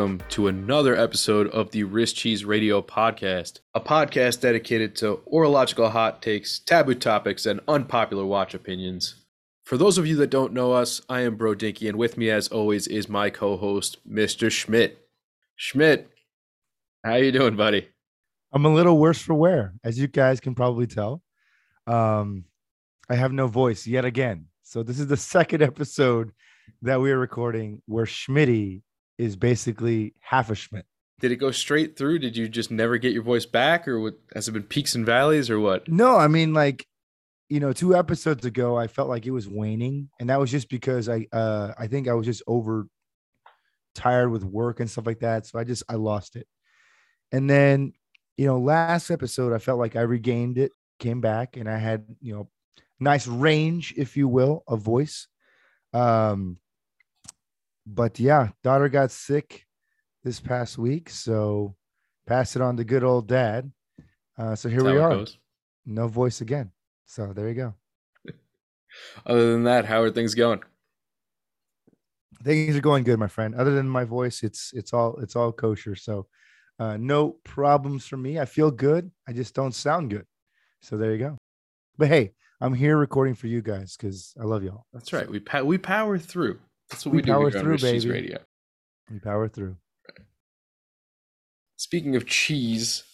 welcome to another episode of the Wrist Cheese Radio Podcast, a podcast dedicated to horological hot takes, taboo topics, and unpopular watch opinions. For those of you that don't know us, I am Bro Dinky, and with me, as always, is my co-host, Mr. Schmidt. Schmidt, how you doing, buddy? I'm a little worse for wear, as you guys can probably tell. Um, I have no voice yet again. So this is the second episode that we are recording where Schmitty is basically half a Schmidt. Did it go straight through? Did you just never get your voice back, or what, has it been peaks and valleys, or what? No, I mean like, you know, two episodes ago, I felt like it was waning, and that was just because I, uh, I think I was just over tired with work and stuff like that. So I just I lost it, and then you know, last episode, I felt like I regained it, came back, and I had, you know, nice range, if you will, of voice. Um, but yeah, daughter got sick this past week, so pass it on to good old dad. Uh, so here That's we are, goes. no voice again. So there you go. Other than that, how are things going? Things are going good, my friend. Other than my voice, it's it's all it's all kosher. So uh, no problems for me. I feel good. I just don't sound good. So there you go. But hey, I'm here recording for you guys because I love y'all. That's right. We pa- we power through. That's what we, We do power here through, Wrist Cheese baby. Radio. We power through. Speaking of cheese,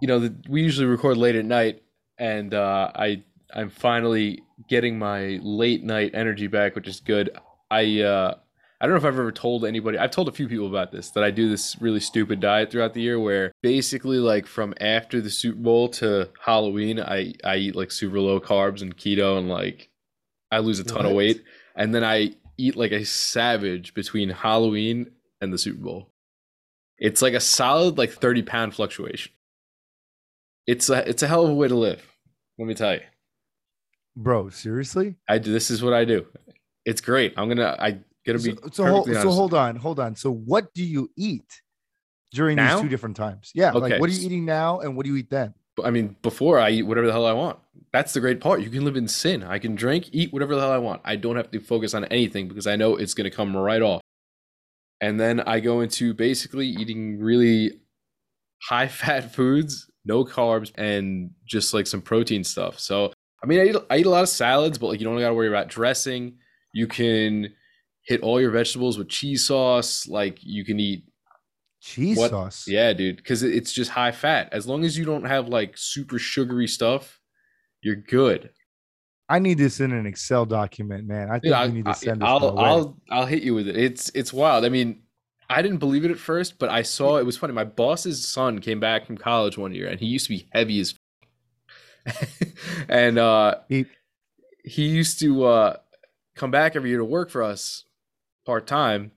you know, the, we usually record late at night, and uh, I I'm finally getting my late night energy back, which is good. I uh, I don't know if I've ever told anybody. I've told a few people about this that I do this really stupid diet throughout the year, where basically like from after the Super Bowl to Halloween, I I eat like super low carbs and keto, and like I lose a ton of weight, and then I eat like a savage between Halloween and the Super Bowl. It's like a solid like 30 pound fluctuation. It's a it's a hell of a way to live. Let me tell you. Bro, seriously? I do this is what I do. It's great. I'm gonna I gonna be So, so, hold, so hold on, hold on. So what do you eat during Now? these two different times? Yeah, Okay. like what are you eating now and what do you eat then? I mean, before I eat whatever the hell I want. That's the great part. You can live in sin. I can drink, eat whatever the hell I want. I don't have to focus on anything because I know it's gonna come right off. And then I go into basically eating really high fat foods, no carbs, and just like some protein stuff. So I mean, I eat, I eat a lot of salads, but like you don't got to worry about dressing. You can hit all your vegetables with cheese sauce. Like you can eat Cheese What- sauce. yeah, dude, because it's just high fat. As long as you don't have like super sugary stuff, you're good. I need this in an Excel document, man. I think Yeah, we need to send this. I'll. I'll I'll hit you with it. It's it's wild. I mean, I didn't believe it at first, but I saw it was funny. My boss's son came back from college one year, and he used to be heavy as, and uh, He- he used to uh, come back every year to work for us part time,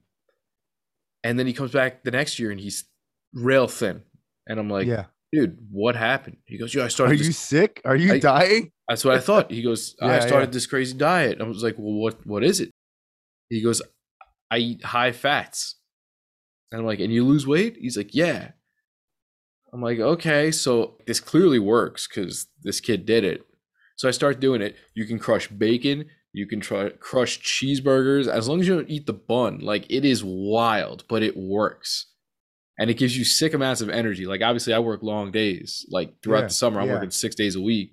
and then he comes back the next year and he's rail thin, and I'm like, yeah. dude, what happened? He goes, yeah, I started. Are this you sick? Are you I- dying? that's what I thought. He goes, I started yeah. this crazy diet. I was like, well, what what is it? He goes, I eat high fats. And I'm like, and you lose weight? He's like, yeah. I'm like, okay, so this clearly works because this kid did it. So I start doing it. You can crush bacon. You can try crush cheeseburgers as long as you don't eat the bun. Like it is wild, but it works. And it gives you sick amounts of energy. Like obviously, I work long days. Like throughout Yeah, the summer, I'm yeah. working six days a week,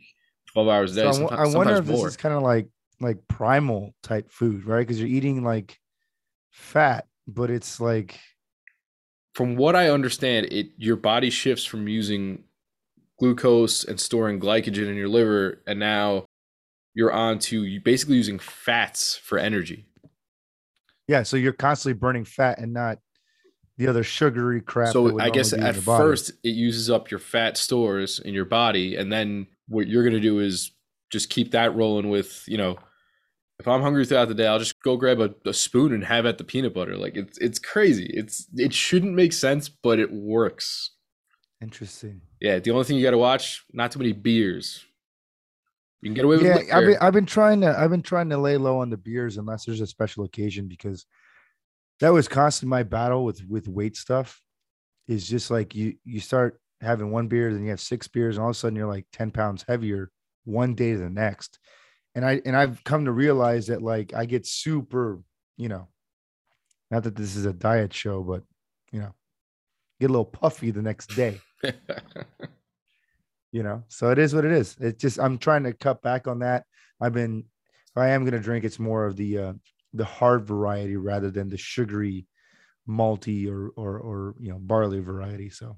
twelve hours a day. So I, wonder if this is kind of like like primal type food, right? Because you're eating like fat, but it's like From what I understand, it your body shifts from using glucose and storing glycogen in your liver, and now you're on to you basically using fats for energy. yeah. So you're constantly burning fat and not the other sugary crap. so I guess normally be in at first it uses up your fat stores in your body, and then what you're gonna do is just keep that rolling with you know. If I'm hungry throughout the day, I'll just go grab a, a spoon and have at the peanut butter. Like it's it's crazy. It's it shouldn't make sense, but it works. Interesting. Yeah, the only thing you got to watch, not too many beers. You can get away with Yeah. I've been I've been trying to I've been trying to lay low on the beers unless there's a special occasion because that was constantly my battle with with weight stuff. Is just like you you start having one beer, then you have six beers, and all of a sudden you're like 10 pounds heavier one day to the next. And I and I've come to realize that like I get super, you know, not that this is a diet show, but you know, get a little puffy the next day. you know, so it is what it is. It's just I'm trying to cut back on that. I've been, if I am gonna drink, it's more of the uh, the hard variety rather than the sugary, malty or or or you know barley variety. So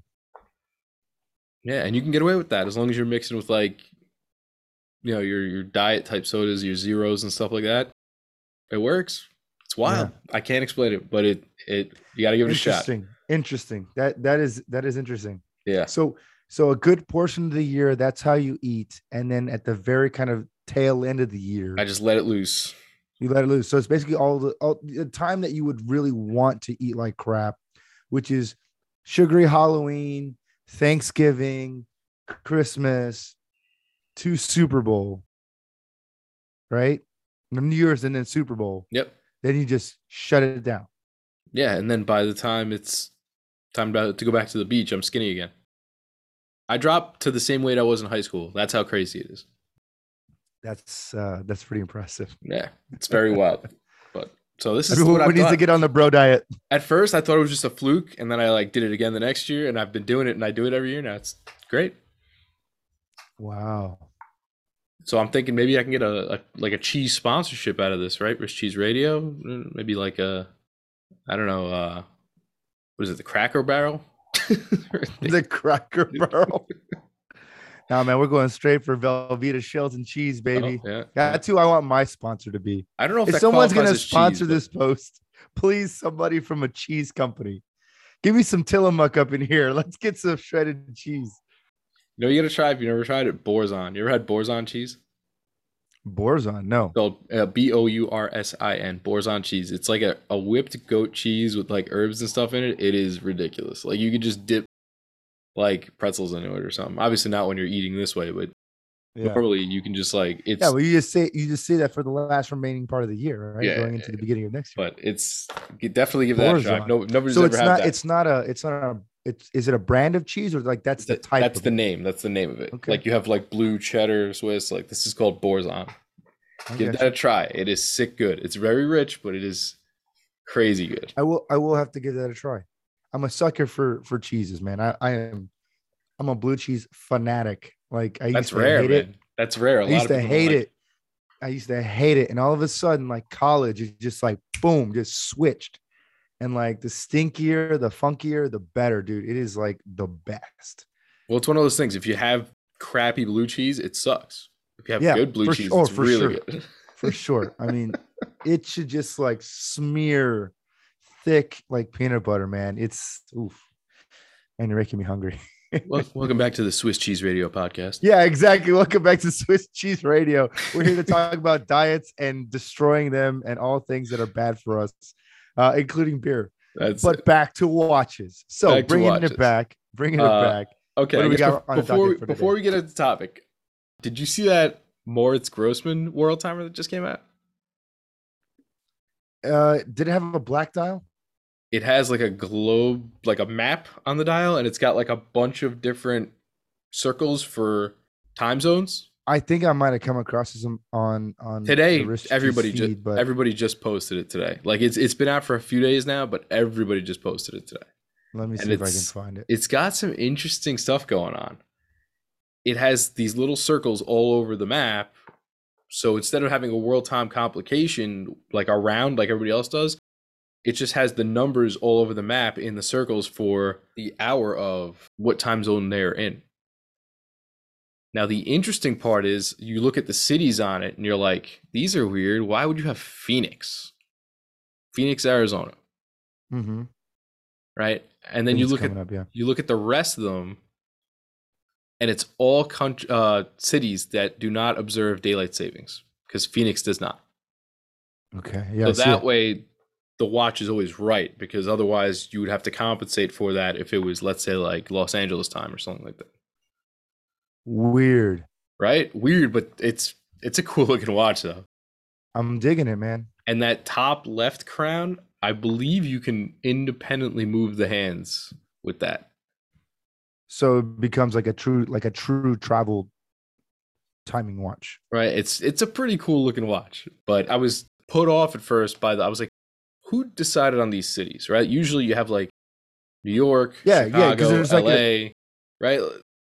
yeah, and you can get away with that as long as you're mixing with like, you know, your your diet type sodas, your zeros and stuff like that. It works. It's wild. I can't explain it, but it it you got to give it a shot. interesting, interesting. That that is that is interesting. Yeah. So so a good portion of the year, that's how you eat, and then at the very kind of tail end of the year, I just let it loose. you let it loose. So it's basically all the all, the time that you would really want to eat like crap, which is sugary Halloween, Thanksgiving, Christmas, to Super Bowl, right? New Year's and then Super Bowl. Yep. Then you just shut it down. Yeah, and then by the time it's time to to go back to the beach, I'm skinny again. I dropped to the same weight I was in high school. That's how crazy it is. That's uh that's pretty impressive. Yeah, it's very wild. But so this is Everyone what I've needs to get on the bro diet. At first, I thought it was just a fluke, and then I like did it again the next year, and I've been doing it, and I do it every year now. It's great. Wow. So I'm thinking maybe I can get a, a like a cheese sponsorship out of this, right? Wrist Cheese Radio, maybe like a, I don't know, uh, what is it, the Cracker Barrel? The Cracker Barrel. Now, man, we're going straight for Velveeta shells and cheese, oh, baby. Oh, yeah. That's who I want my sponsor to be. I don't know if, if someone's gonna as cheese, sponsor but- this post, please somebody from a cheese company. Give me some Tillamook up in here. Let's get some shredded cheese. You know, you gotta try if you never tried it. Boursin. You ever had Boursin cheese? Borzon, no. Spelled uh, B O U R S I N. Boursin cheese. It's like a, a whipped goat cheese with like herbs and stuff in it. It is ridiculous. Like you could just dip like pretzels into it or something. Obviously not when you're eating this way, but Yeah. normally you can just like it's. Yeah, well, you just say you just say that for the last remaining part of the year, right? Yeah, Going into the beginning of next year. but it's definitely give that a shot. No, nobody's so ever it's had not that. it's not a it's not a it's is it a brand of cheese or like that's the Th- type That's the it? name. That's the name of it. Okay. Like you have like blue cheddar Swiss. Like this is called Boursin. I Give that a try. It is sick good. It's very rich, but it is crazy good. I will I will have to give that a try. I'm a sucker for for cheeses, man. I, I am I'm a blue cheese fanatic. Like I used That's to rare, hate man. it. That's rare. A I lot used of to hate like it. I used to hate it. And all of a sudden, like college is just like boom, just switched. And like the stinkier, the funkier, the better, dude. It is like the best. Well, it's one of those things. If you have crappy blue cheese, it sucks. If you have Yeah, good blue cheese, sure, it's oh, for really sure. good. For sure. I mean, it should just like smear thick like peanut butter, man. It's oof. And you're making me hungry. Welcome back to the Swiss Cheese Radio podcast. Yeah, exactly. Welcome back to Swiss Cheese Radio. We're here to talk about diets and destroying them and all things that are bad for us, uh, including beer. That's But back to watches. So Back bringing watches. it back, bringing Uh, it back. okay. we got before we, before we get into the topic, did you see that Moritz Grossmann world timer that just came out? Uh, did it have a black dial? It has like a globe, like a map on the dial, and it's got like a bunch of different circles for time zones. I think I might have come across this on on Today, everybody feed, just but everybody just posted it today. Like it's it's been out for a few days now, but everybody just posted it today. let me and see if I can find it. It's got some interesting stuff going on. It has these little circles all over the map. So instead of having a world time complication like around like everybody else does, it just has the numbers all over the map in the circles for the hour of what time zone they're in. Now, the interesting part is you look at the cities on it and you're like, these are weird. Why would you have Phoenix? Phoenix, Arizona, Mm-hmm. right? And then you look at up, yeah. you look at the rest of them and it's all country, uh, cities that do not observe daylight savings because phoenix does not Okay, yeah. So that it. way the watch is always right because otherwise you would have to compensate for that if it was let's say like los angeles time or something like that weird. right weird but it's it's a cool looking watch though I'm digging it, man. and that top left crown i believe you can independently move the hands with that So it becomes like a true like a true travel timing watch. right it's it's a pretty cool looking watch but i was put off at first by the i was like who decided on these cities right usually you have like New York, Yeah, yeah, Chicago, there's like LA, right?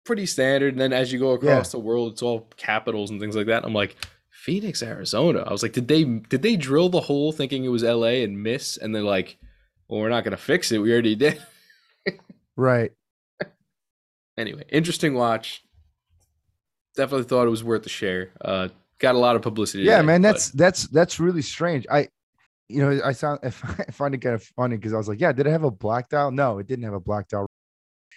Pretty standard. And then as you go across the world, it's all capitals and things like that. I'm like, Phoenix, Arizona. I was like, did they did they drill the hole thinking it was LA and miss? And they're like, well, we're not gonna fix it. We already did. Right. anyway, interesting watch. Definitely thought it was worth the share. Uh, got a lot of publicity. Yeah, today, man, but- that's that's that's really strange. I, you know, I sound I find it kind of funny because I was like, yeah, did it have a black dial? No, it didn't have a black dial.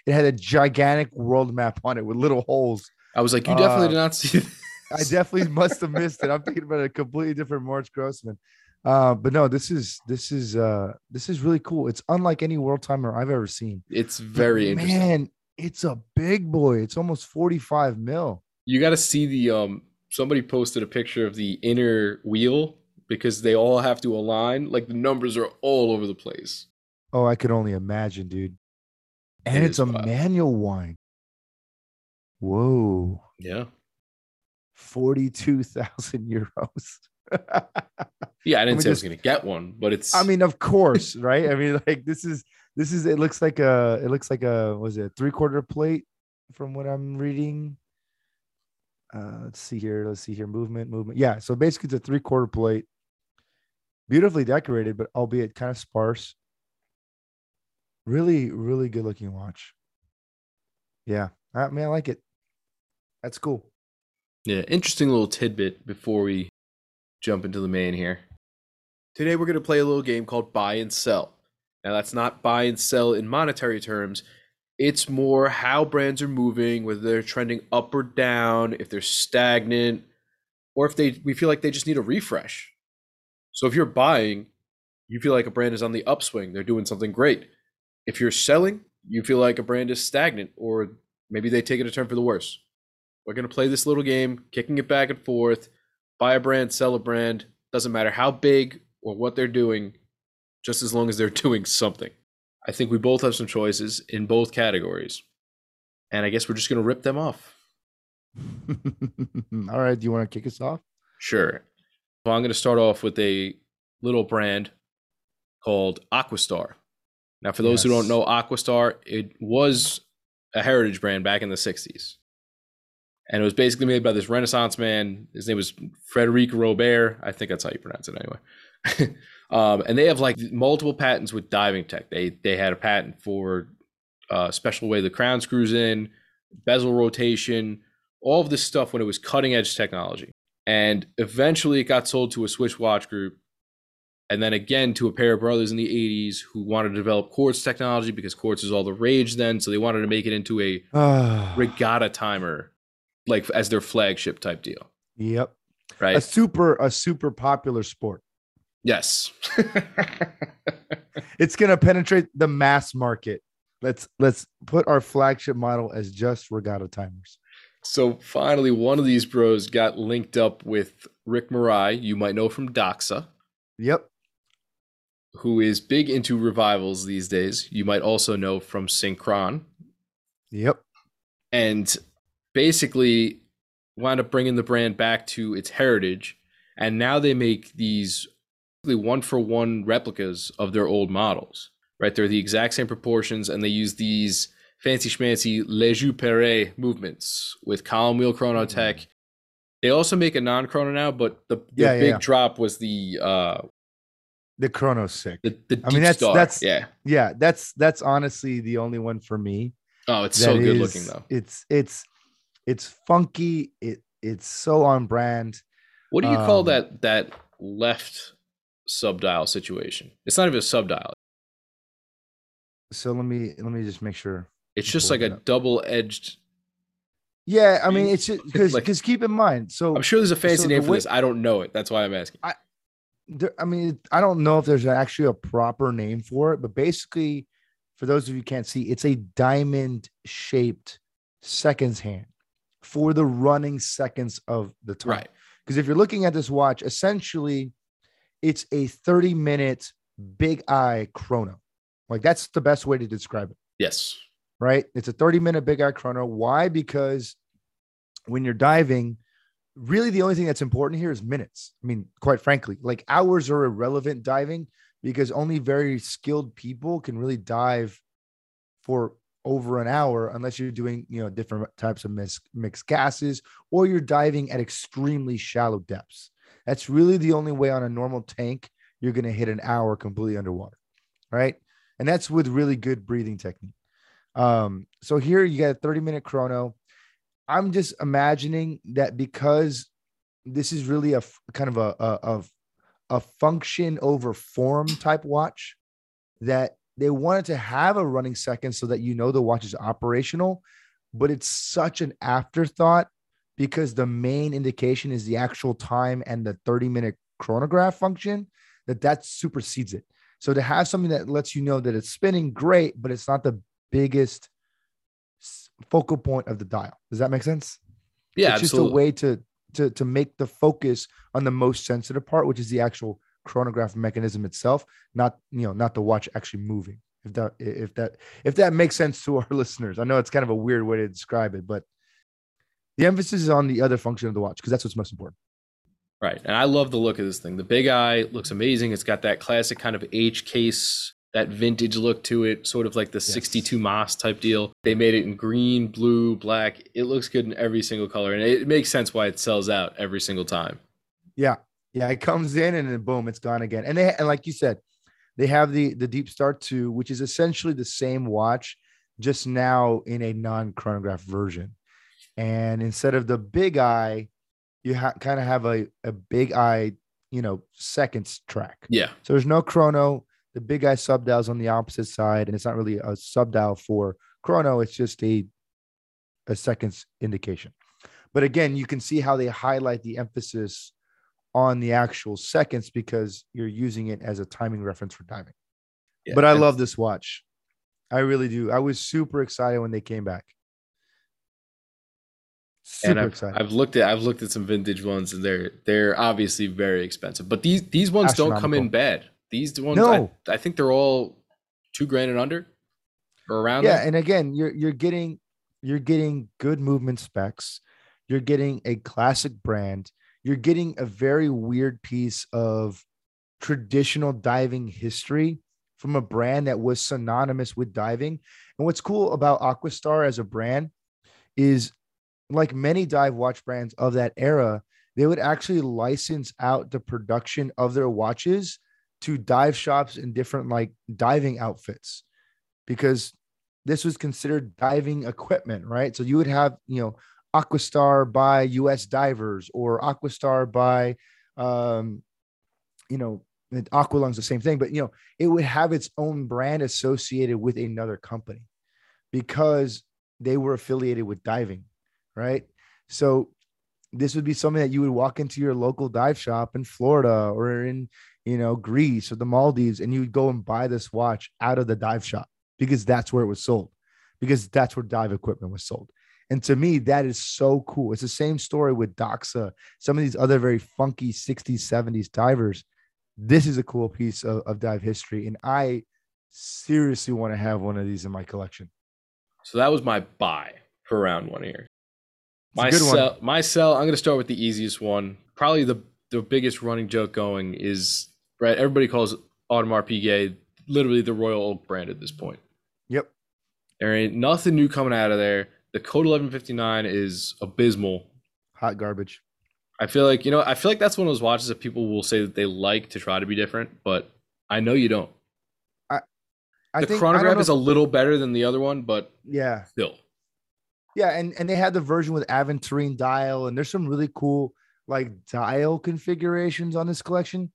It had a gigantic world map on it with little holes. I was like, you definitely uh, did not see. This. I definitely must have missed it. I'm thinking about a completely different Moritz Grossmann. Uh, but no, this is this is uh this is really cool. It's unlike any world timer I've ever seen. It's But very interesting. Man, it's a big boy. It's almost 45 mil. You got to see the um. Somebody posted a picture of the inner wheel because they all have to align. Like the numbers are all over the place. Oh, I could only imagine, dude. And It it's a wild. manual wind. Whoa. Yeah. 42,000 euros. Yeah, I didn't say I was gonna get one, but it's. I mean, of course, right? I mean, like this is this is it looks like a it looks like a was it three quarter plate from what I'm reading. Uh let's see here. Let's see here. Movement, movement. Yeah. So basically it's a three quarter plate. Beautifully decorated, but albeit kind of sparse. Really, really good looking watch. Yeah. I mean, I like it. That's cool. Yeah, interesting little tidbit before we jump into the main here. Today we're going to play a little game called Buy and Sell. Now, that's not buy and sell in monetary terms. It's more how brands are moving, whether they're trending up or down, if they're stagnant, or if they we feel like they just need a refresh. So if you're buying, you feel like a brand is on the upswing, they're doing something great. If you're selling, you feel like a brand is stagnant or maybe they take it a turn for the worse. We're going to play this little game, kicking it back and forth. Buy a brand, sell a brand. Doesn't matter how big or what they're doing, just as long as they're doing something. I think we both have some choices in both categories. And I guess we're just going to rip them off. All right. Do you want to kick us off? Sure. So I'm going to start off with a little brand called Aquastar. Now, for those who don't know Aquastar, it was a heritage brand back in the 60s. And it was basically made by this Renaissance man. His name was Frederic Robert. I think that's how you pronounce it anyway. um, and they have like multiple patents with diving tech. They they had a patent for uh, special way the crown screws in, bezel rotation, all of this stuff when it was cutting edge technology. And eventually it got sold to a Swiss watch group and then again to a pair of brothers in the 80s who wanted to develop quartz technology because quartz is all the rage then. So they wanted to make it into a Ah, regatta timer, like as their flagship type deal. yep. Right. A super, a super popular sport. yes. It's gonna penetrate the mass market. Let's let's put our flagship model as just regatta timers. so finally, one of these bros got linked up with Rick Marei, you might know from Doxa, Yep. Who is big into revivals these days. You might also know from Synchron. Yep. and basically wound up bringing the brand back to its heritage and now they make these one for one replicas of their old models right they're the exact same proportions and they use these fancy schmancy La Joux-Perret movements with column wheel chrono tech they also make a non-chrono now but the, the yeah, big yeah. drop was the uh The Chrono's sick. the, the I mean, that's- Star. that's- yeah yeah, that's that's honestly the only one for me. oh it's so good is- looking though It's it's it's funky. It it's so on brand. What do you call Um, that that left subdial situation? It's not even a subdial. So let me let me just make sure. It's just like it a double-edged. Yeah, I mean it's just because Like- keep in mind. So I'm sure there's a fancy so name the for this. I don't know it. That's why I'm asking. There, I mean, I don't know if there's actually a proper name for it, but basically, for those of you who can't see, it's a diamond shaped seconds hand for the running seconds of the time. Right. Because if you're looking at this watch, essentially, it's a 30 minute big eye chrono. Like that's the best way to describe it, Yes. right? It's a 30 minute big eye chrono. Why? Because when you're diving, really the only thing that's important here is minutes. I mean, quite frankly, like hours are irrelevant diving because only very skilled people can really dive for over an hour unless you're doing you know different types of mix, mixed gases or you're diving at extremely shallow depths. That's really the only way on a normal tank you're going to hit an hour completely underwater right? And that's with really good breathing technique. Um so here you got a 30 minute chrono i'm just imagining that because this is really a kind of a, a, a a function over form type watch that they wanted to have a running second so that you know the watch is operational, but it's such an afterthought because the main indication is the actual time and the 30 minute chronograph function that that supersedes it. So to have something that lets you know that it's spinning, great, but it's not the biggest focal point of the dial. Does that make sense? Yeah, it's absolutely. just a way to to to make the focus on the most sensitive part, which is the actual chronograph mechanism itself, not you know not the watch actually moving. If that if that if that makes sense to our listeners, I know it's kind of a weird way to describe it, but the emphasis is on the other function of the watch because that's what's most important. Right. And I love the look of this thing. The big eye looks amazing. It's got that classic kind of H case, that vintage look to it, sort of like the 62MAS type deal. They made it in green, blue, black. It looks good in every single color. And it makes sense why it sells out every single time. Yeah. Yeah. It comes in and then boom, it's gone again. And they and like you said, they have the the Deep Star 2, which is essentially the same watch, just now in a non-chronograph version. And instead of the big eye, you ha- kind of have a, a big eye, you know, seconds track. Yeah. So there's no chrono. The big eye sub dial's on the opposite side, and it's not really a sub dial for chrono. It's just a a seconds indication. But again, you can see how they highlight the emphasis on the actual seconds because you're using it as a timing reference for diving. yeah. But I love this watch. I really do. I was super excited when they came back. Super and I've, excited. I've looked at I've looked at some vintage ones and they're they're obviously very expensive. But these these ones don't come in bad. These ones No. I, I think they're all two grand and under or around yeah and again you're you're getting you're getting good movement specs. You're getting a classic brand. You're getting a very weird piece of traditional diving history from a brand that was synonymous with diving. And what's cool about aquastar as a brand is like many dive watch brands of that era they would actually license out the production of their watches to dive shops in different like diving outfits because this was considered diving equipment, right? So you would have, you know, Aquastar by US divers or Aquastar by, um, you know, Aqualung's the same thing, but you know, it would have its own brand associated with another company because they were affiliated with diving, right? So this would be something that you would walk into your local dive shop in Florida or in, you know, Greece or the Maldives, and you would go and buy this watch out of the dive shop because that's where it was sold, because that's where dive equipment was sold. And to me, that is so cool. It's the same story with Doxa, some of these other very funky 60s, 70s divers. This is a cool piece of, of dive history. And I seriously want to have one of these in my collection. So that was my buy for round one here. My sell, my sell. I'm going to start with the easiest one. Probably the the biggest running joke going is right. Everybody calls Audemars Piguet literally the Royal Oak brand at this point. Yep. There ain't nothing new coming out of there. The Code 1159 is abysmal. Hot garbage. I feel like you know. I feel like that's one of those watches that people will say that they like to try to be different, but I know you don't. I the think chronograph is a little better than the other one, but yeah. still. Yeah, and and they had the version with Aventurine dial, and there's some really cool like dial configurations on this collection.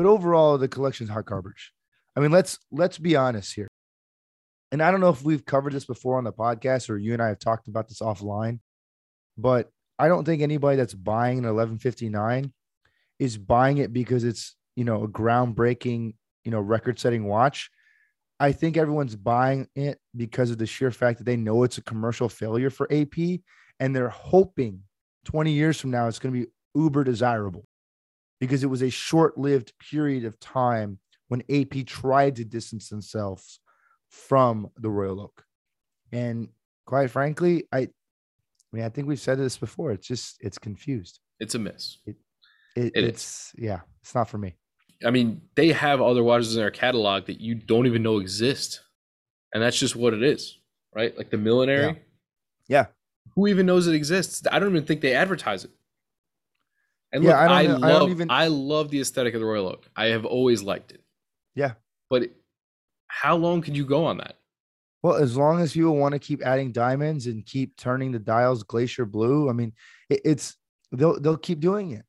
But overall, the collection's hot garbage. I mean, let's let's be honest here. And I don't know if we've covered this before on the podcast or you and I have talked about this offline, but I don't think anybody that's buying an 1159 is buying it because it's you know a groundbreaking you know record-setting watch. I think everyone's buying it because of the sheer fact that they know it's a commercial failure for AP and they're hoping 20 years from now it's going to be uber desirable because it was a short lived period of time when AP tried to distance themselves from the Royal Oak. And quite frankly, I, I mean, I think we've said this before. It's just, it's confused. It's a miss. It, It is. it's, yeah, it's not for me. I mean, they have other watches in their catalog that you don't even know exist. and that's just what it is, right? Like the Millenary. Yeah. Who even knows it exists? I don't even think they advertise it. And Yeah, look, I don't I, know- I don't love, even- I love the aesthetic of the Royal Oak. I have always liked it. Yeah. But how long could you go on that? Well, as long as people want to keep adding diamonds and keep turning the dials glacier blue, I mean, it, it's they'll they'll keep doing it.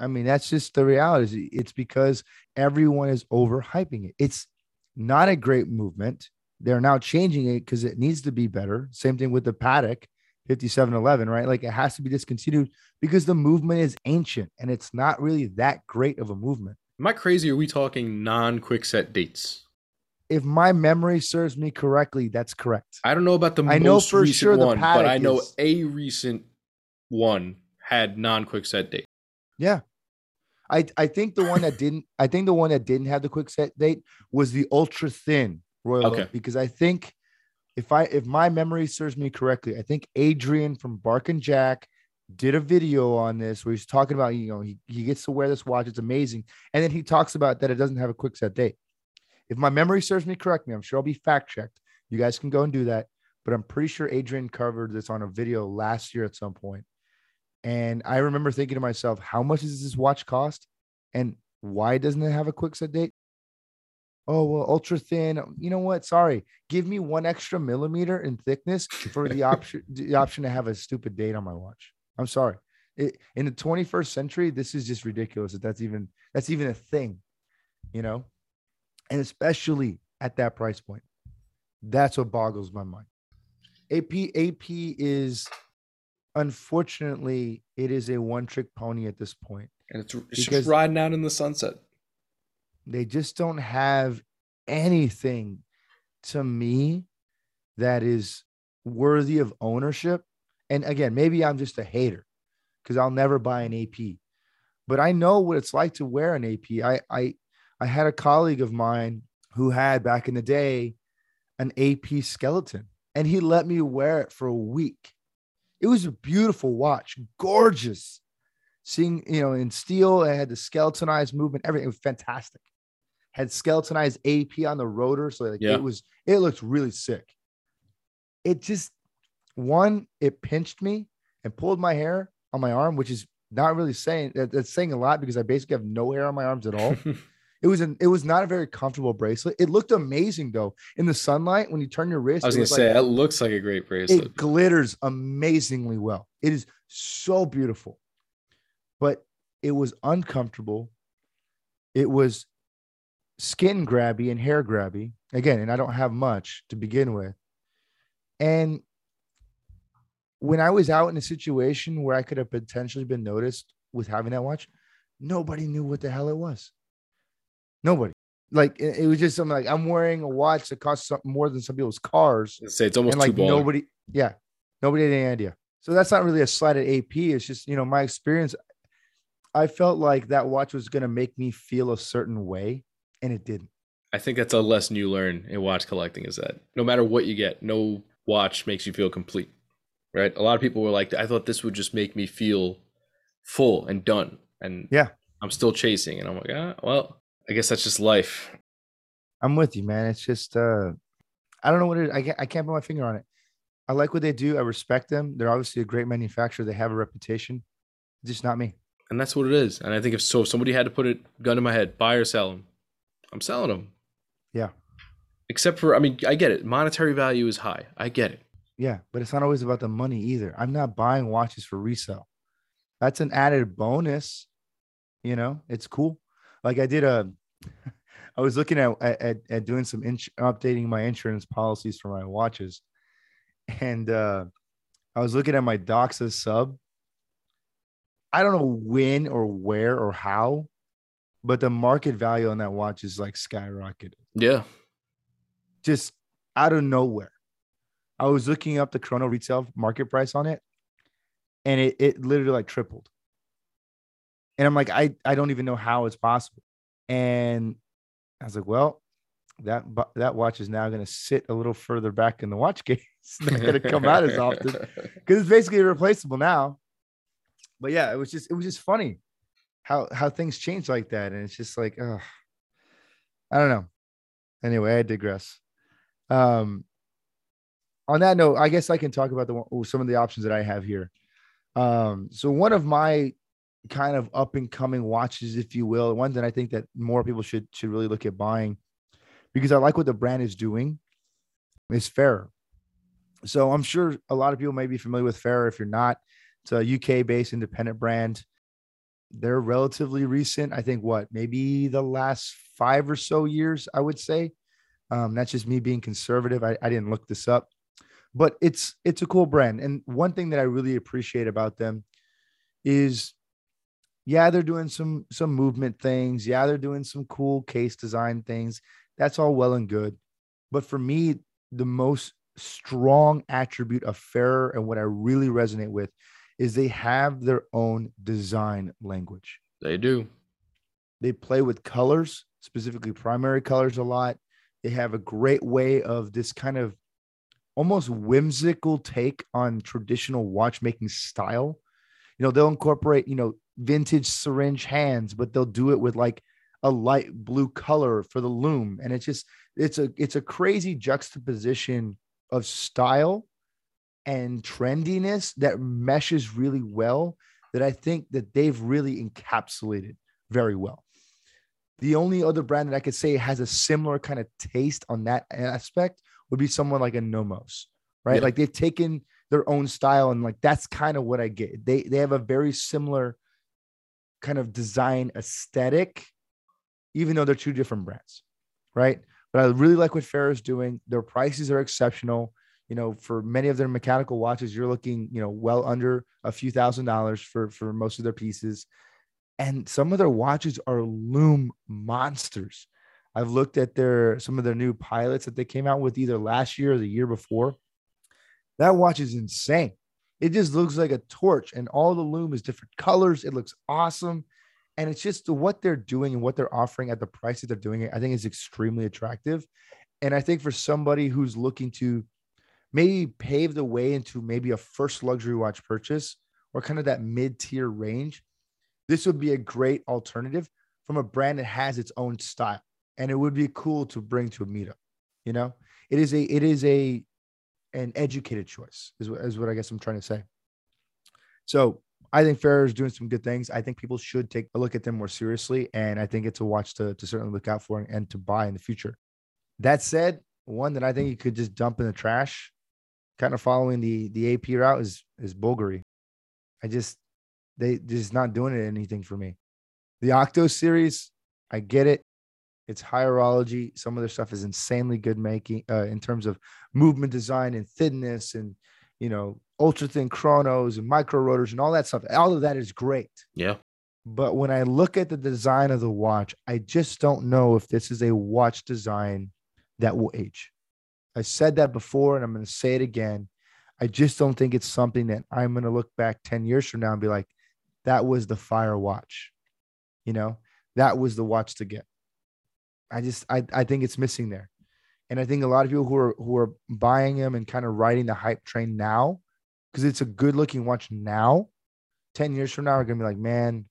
I mean, that's just the reality. It's because everyone is overhyping it. It's not a great movement. They're now changing it because it needs to be better. Same thing with the Patek 5711, right? Like it has to be discontinued because the movement is ancient and it's not really that great of a movement. Am I crazy? Are we talking non quick set dates? If my memory serves me correctly, that's correct. I don't know about the I know most for recent sure the one, but I know is- a recent one had non quick set date. Yeah. I, I think the one that didn't I think the one that didn't have the quick set date was the ultra thin Royal Oak, Okay. because I think if I if my memory serves me correctly, I think Adrian from Bark and Jack did a video on this where he's talking about you know he, he gets to wear this watch, it's amazing, and then he talks about that it doesn't have a quick set date. If my memory serves me correctly, I'm sure I'll be fact checked. You guys can go and do that, but I'm pretty sure Adrian covered this on a video last year at some point. And I remember thinking to myself, how much does this watch cost? And why doesn't it have a quick set date? Oh, well, ultra thin. You know what? Sorry. Give me one extra millimeter in thickness for the option the option to have a stupid date on my watch. I'm sorry. It, in the 21st century, this is just ridiculous that that's even that's even a thing, you know? And especially at that price point. That's what boggles my mind. AP AP is unfortunately it is a one trick pony at this. And it's, it's just riding out in the sunset. They just don't have anything to me that is worthy of ownership. And again, maybe I'm just a hater because I'll never buy an AP. But I know what it's like to wear an AP. I I I had a colleague of mine who had back in the day an AP skeleton and he let me wear it for a week. It was a beautiful watch, gorgeous. Seeing, you know, in steel, it had the skeletonized movement, everything was fantastic. Had skeletonized AP on the rotor, so like Yeah. it was, it looked really sick. It just one, it pinched me and pulled my hair on my arm, which is not really saying that, that's saying a lot because I basically have no hair on my arms at all. It was an it was not a very comfortable bracelet. It looked amazing though in the sunlight when you turn your wrist. I was gonna say like- that looks like a great bracelet. it glitters amazingly well. It is so beautiful, but it was uncomfortable. It was skin grabby and hair grabby again, and I don't have much to begin with. And when I was out in a situation where I could have potentially been noticed with having that watch, nobody knew what the hell it was. Nobody. Like it, it was just something like I'm wearing a watch that costs more than some people's cars say it's almost and like nobody, yeah, nobody had any idea. So that's not really a slight at AP. It's just you know my experience. I felt like that watch was going to make me feel a certain way, and it didn't. I think that's a lesson you learn in watch collecting is that no matter what you get, no watch makes you feel complete. Right? A lot of people were like, I thought this would just make me feel full and done. And Yeah. I'm still chasing. And I'm like, ah, well, I guess that's just life. I'm with you, man. It's just uh, I don't know what it. I can't. I can't put my finger on it. I like what they do. I respect them. They're obviously a great manufacturer. They have a reputation. Just not me. And that's what it is. And I think if so, if somebody had to put a gun in my head, buy or sell them, I'm selling them. Yeah. Except for, I mean, I get it. Monetary value is high. I get it. Yeah, but it's not always about the money either. I'm not buying watches for resale. That's an added bonus. You know, it's cool. Like I did a, I was looking at at, at doing some ins- updating my insurance policies for my watches, and uh, I was looking at my Doxa sub. I don't know when or where or how, but the market value on that watch is like skyrocketed Yeah. just out of nowhere. I was looking up the chrono retail market price on it, and it, it literally like tripled. And I'm like, I, I don't even know how it's possible. And I was like, well, that that watch is now going to sit a little further back in the watch case. It's not going to come out as often because it's basically replaceable now. But yeah, it was just it was just funny how how things change like that, and it's just like, oh, I don't know. Anyway, I digress. Um, on that note, I guess I can talk about the some of the options that I have here. Um, so one of my kind of up and coming watches, if you will, one that I think that more people should should really look at buying because I like what the brand is doing is Farer. So I'm sure a lot of people may be familiar with Farer. If you're not, it's a UK based independent brand. They're relatively recent. I think what maybe the last five or so years, I would say. Um, that's just me being conservative. I, I didn't look this up, but it's it's a cool brand. And one thing that I really appreciate about them is yeah, they're doing some some movement things. Yeah, they're doing some cool case design things. That's all well and good. But for me, the most strong attribute of Farer and what I really resonate with is they have their own design language. They do. They play with colors, specifically primary colors a lot. They have a great way of this kind of almost whimsical take on traditional watchmaking style. You know, they'll incorporate, you know, vintage syringe hands, but they'll do it with like a light blue color for the loom. And it's just, it's a, it's a crazy juxtaposition of style and trendiness that meshes really well that I think that they've really encapsulated very well. The only other brand that I could say has a similar kind of taste on that aspect would be someone like a Nomos, right? Yeah. Like they've taken their own style and like that's kind of what I get. They they have a very similar kind of design aesthetic, even though they're two different brands, right? But I really like what Farer is doing. Their prices are exceptional. You know, for many of their mechanical watches, you're looking, you know, well under a few thousand dollars for for most of their pieces. And some of their watches are loom monsters. I've looked at their some of their new pilots that they came out with either last year or the year before. That watch is insane. It just looks like a torch, and all the loom is different colors. It looks awesome. And it's just what they're doing and what they're offering at the price that they're doing it, I think is extremely attractive. And I think for somebody who's looking to maybe pave the way into maybe a first luxury watch purchase or kind of that mid tier range, this would be a great alternative from a brand that has its own style. And it would be cool to bring to a meetup. You know, it is a, it is a, an educated choice is what, is what I guess I'm trying to say. So I think Farer is doing some good things. I think people should take a look at them more seriously. And I think it's a watch to, to certainly look out for and to buy in the future. That said, one that I think you could just dump in the trash, kind of following the the AP route is is Bulgari. I just they just not doing it anything for me. The Octo series, I get it. It's horology. Some of their stuff is insanely good making uh, in terms of movement design and thinness and you know ultra thin chronos and micro rotors and all that stuff. All of that is great. Yeah. But when I look at the design of the watch, I just don't know if this is a watch design that will age. I said that before and I'm going to say it again. I just don't think it's something that I'm going to look back 10 years from now and be like, that was the fire watch. You know, that was the watch to get. I just I, I think it's missing there. And I think a lot of people who are who are buying them and kind of riding the hype train now, because it's a good looking watch now, 10 years from now are gonna be like, man,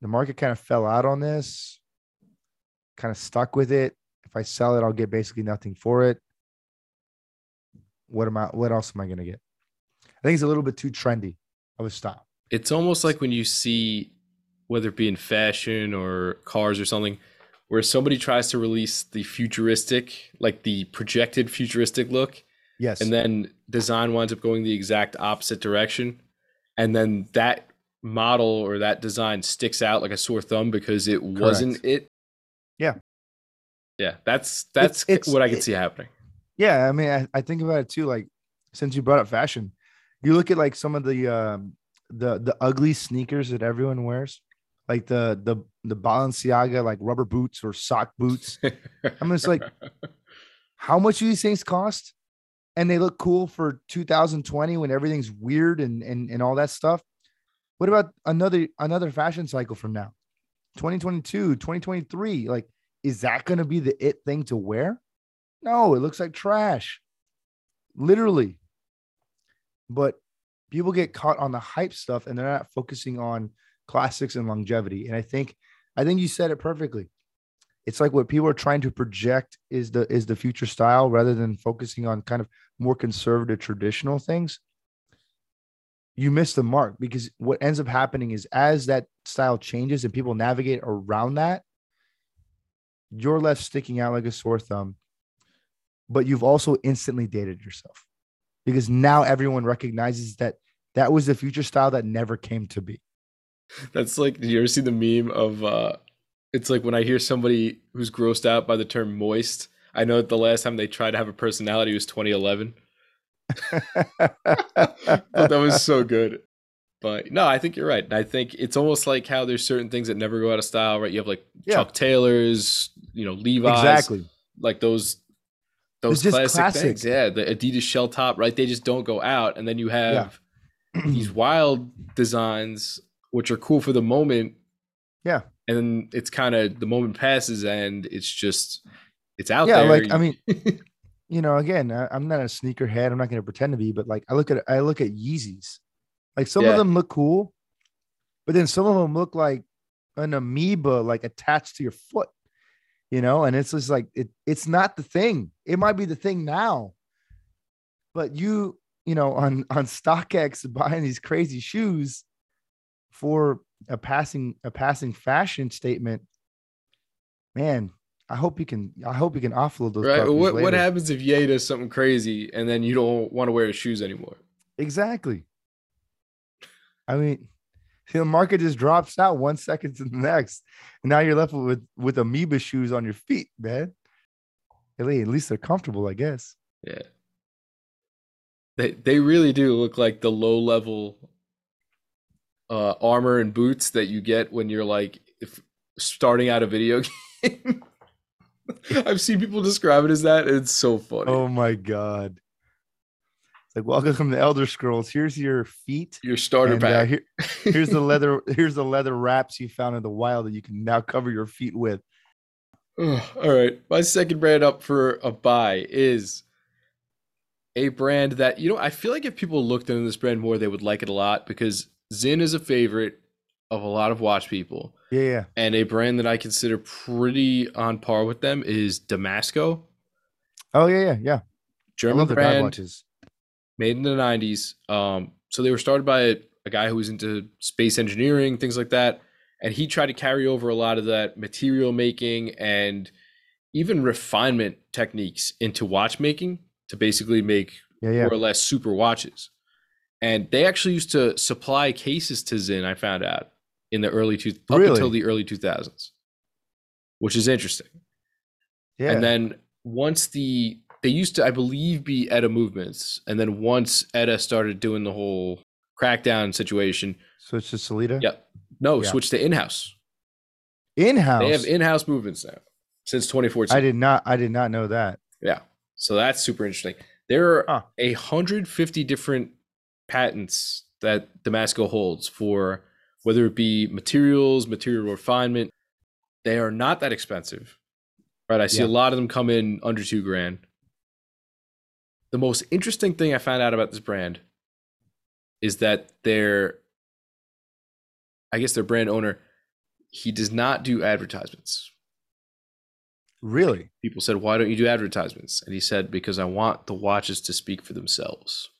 the market kind of fell out on this, kind of stuck with it. If I sell it, I'll get basically nothing for it. What am I what else am I gonna get? I think it's a little bit too trendy I would stop. It's almost like when you see whether it be in fashion or cars or something, where somebody tries to release the futuristic, like the projected futuristic look. Yes. And then design winds up going the exact opposite direction. And then that model or that design sticks out like a sore thumb because it Correct. wasn't it. Yeah. Yeah. That's that's it's, what I can it, see happening. Yeah. I mean, I, I think about it too. Like since you brought up fashion, you look at like some of the um the the ugly sneakers that everyone wears like the the the Balenciaga like rubber boots or sock boots. I'm just like, how much do these things cost? And they look cool for 2020 when everything's weird and and and all that stuff. What about another another fashion cycle from now? 2022, 2023. Like, is that going to be the it thing to wear? No, it looks like trash. Literally. But people get caught on the hype stuff and they're not focusing on classics and longevity. And I think, I think you said it perfectly. it's like what people are trying to project is the is the future style rather than focusing on kind of more conservative traditional things you miss the mark because what ends up happening is as that style changes and people navigate around that you're left sticking out like a sore thumb but you've also instantly dated yourself because now everyone recognizes that that was the future style that never came to be That's like, did you ever see the meme of, uh, it's like when I hear somebody who's grossed out by the term moist, I know that the last time they tried to have a personality was 2011. but that was so good. But no, I think you're right. I think it's almost like how there's certain things that never go out of style, right? You have like Yeah. Chuck Taylors, you know, Levi's, exactly like those those classic classic. things. Yeah, the Adidas shell top, right? They just don't go out, and then you have these wild designs which are cool for the moment. Yeah. and then it's kind of the moment passes, and it's just it's out yeah there. like i mean you know again I, i'm not a sneakerhead i'm not going to pretend to be but like i look at i look at yeezys like some Yeah. of them look cool but then some of them look like an amoeba like attached to your foot you know and it's just like it, it's not the thing it might be the thing now but you you know on on stockx buying these crazy shoes for a passing a passing fashion statement man i hope you can i hope you can offload those right? What what happens if Ye does something crazy and then you don't want to wear his shoes anymore? exactly i mean the market just drops out one second to the next and now you're left with with amoeba shoes on your feet man at least, at least they're comfortable i guess Yeah. They they really do look like the low level uh armor and boots that you get when you're like if starting out a video game. I've seen people describe it as that. It's so funny. oh my god like welcome from the elder scrolls. Here's your feet Your starter and, uh, here- here's the leather here's the leather wraps you found in the wild that you can now cover your feet with. All right. My second brand up for a buy is a brand that, you know, I feel like if people looked into this brand more, they would like it a lot because Sinn is a favorite of a lot of watch people. yeah yeah And a brand that I consider pretty on par with them is Damasko, oh yeah yeah yeah. German love the dive brand, watches made in the 90s. Um, so they were started by a, a guy who was into space engineering, things like that. And he tried to carry over a lot of that material making and even refinement techniques into watchmaking to basically make yeah yeah more or less super watches. And they actually used to supply cases to Sinn, I found out, in the early two up Really? until the early 2000s, which is interesting. yeah And then once the they used to, I believe, be ETA movements, and then once ETA started doing the whole crackdown situation, it's just Sellita yep, no, Yeah. switch to in-house. in-house They have in-house movements now since 2014. I did not. I did not know that. Yeah, so that's super interesting. There are Huh. a hundred fifty different patents that Damasko holds for whether it be materials, material refinement. They are not that expensive, right? I see Yeah. a lot of them come in under two grand. The most interesting thing I found out about this brand is that their, I guess their brand owner, he does not do advertisements Really? people said, "Why don't you do advertisements?" And he said, "Because I want the watches to speak for themselves."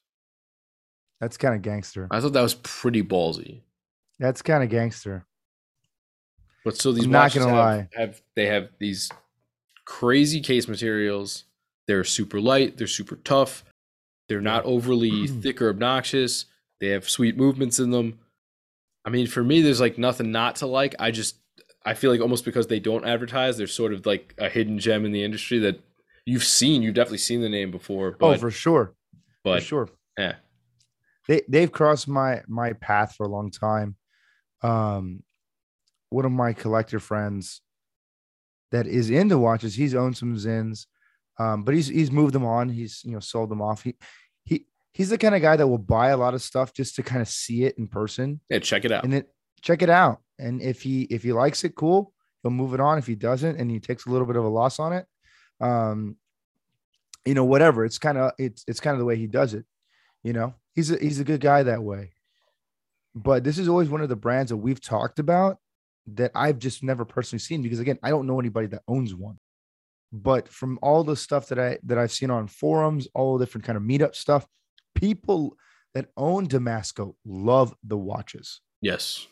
That's kind of gangster. I thought that was pretty ballsy. That's kind of gangster. But so these I'm not gonna have, lie. have they have these crazy case materials. They're super light. They're super tough. They're not overly thick or obnoxious. They have sweet movements in them. I mean, for me, there's like nothing not to like. I just I feel like almost because they don't advertise, they're sort of like a hidden gem in the industry that you've seen. You've definitely seen the name before, but oh, for sure. but for sure. yeah. They they've crossed my my path for a long time. Um, one of my collector friends that is into watches, he's owned some Sinns, um, but he's he's moved them on. He's you know sold them off. He he he's the kind of guy that will buy a lot of stuff just to kind of see it in person Yeah, check it out. and then check it out. And if he if he likes it, cool. He'll move it on. If he doesn't, and he takes a little bit of a loss on it, um, you know, whatever. It's kind of it's it's kind of the way he does it. You know, he's a he's a good guy that way. But this is always one of the brands that we've talked about that I've just never personally seen because again, I don't know anybody that owns one. But from all the stuff that I that I've seen on forums, all the different kind of meetup stuff, people that own Damasko love the watches. Yes.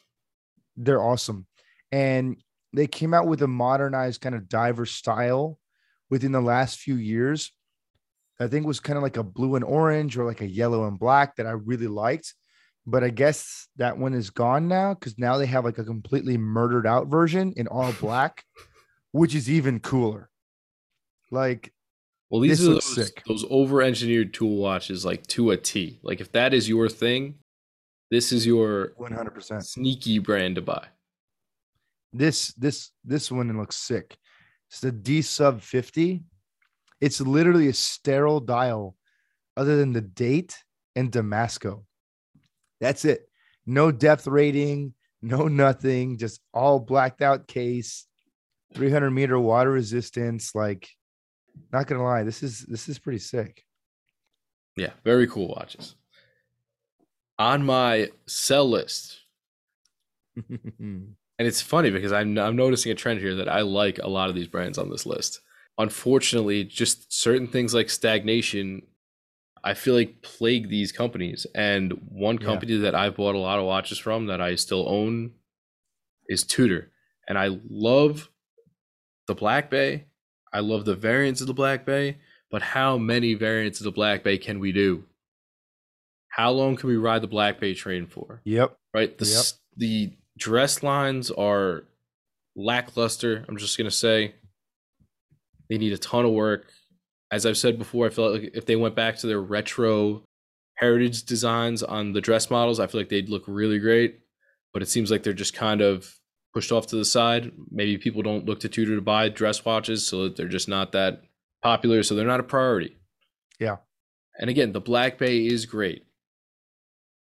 They're awesome. And they came out with a modernized kind of diver style within the last few years. I think was kind of like a blue and orange or like a yellow and black that I really liked. But I guess that one is gone now because now they have like a completely murdered out version in all black, which is even cooler. Like, well, these are those, sick. those over-engineered tool watches, like to a T. Like if that is your thing, this is your 100%. sneaky brand to buy. This this this one looks sick. It's the D sub 50. It's literally a sterile dial other than the date and Damasko. That's it. No depth rating, no nothing, just all blacked out case, 300 meter water resistance. Like, not gonna lie, this is this is pretty sick. Yeah, very cool watches. On my sell list, and it's funny because I'm I'm noticing a trend here that I like a lot of these brands on this list. Unfortunately, just certain things like stagnation, I feel like plague these companies. And one Yeah. company that I've bought a lot of watches from that I still own is Tudor, and I love the Black Bay. I love the variants of the Black Bay, but how many variants of the Black Bay can we do? How long can we ride the Black Bay train for? yep. right? The Yep. the dress lines are lackluster. I'm just gonna say they need a ton of work. As I've said before, I feel like if they went back to their retro heritage designs on the dress models, I feel like they'd look really great. But it seems like they're just kind of pushed off to the side. Maybe people don't look to Tudor to buy dress watches, so that they're just not that popular. So they're not a priority. Yeah. And again, the Black Bay is great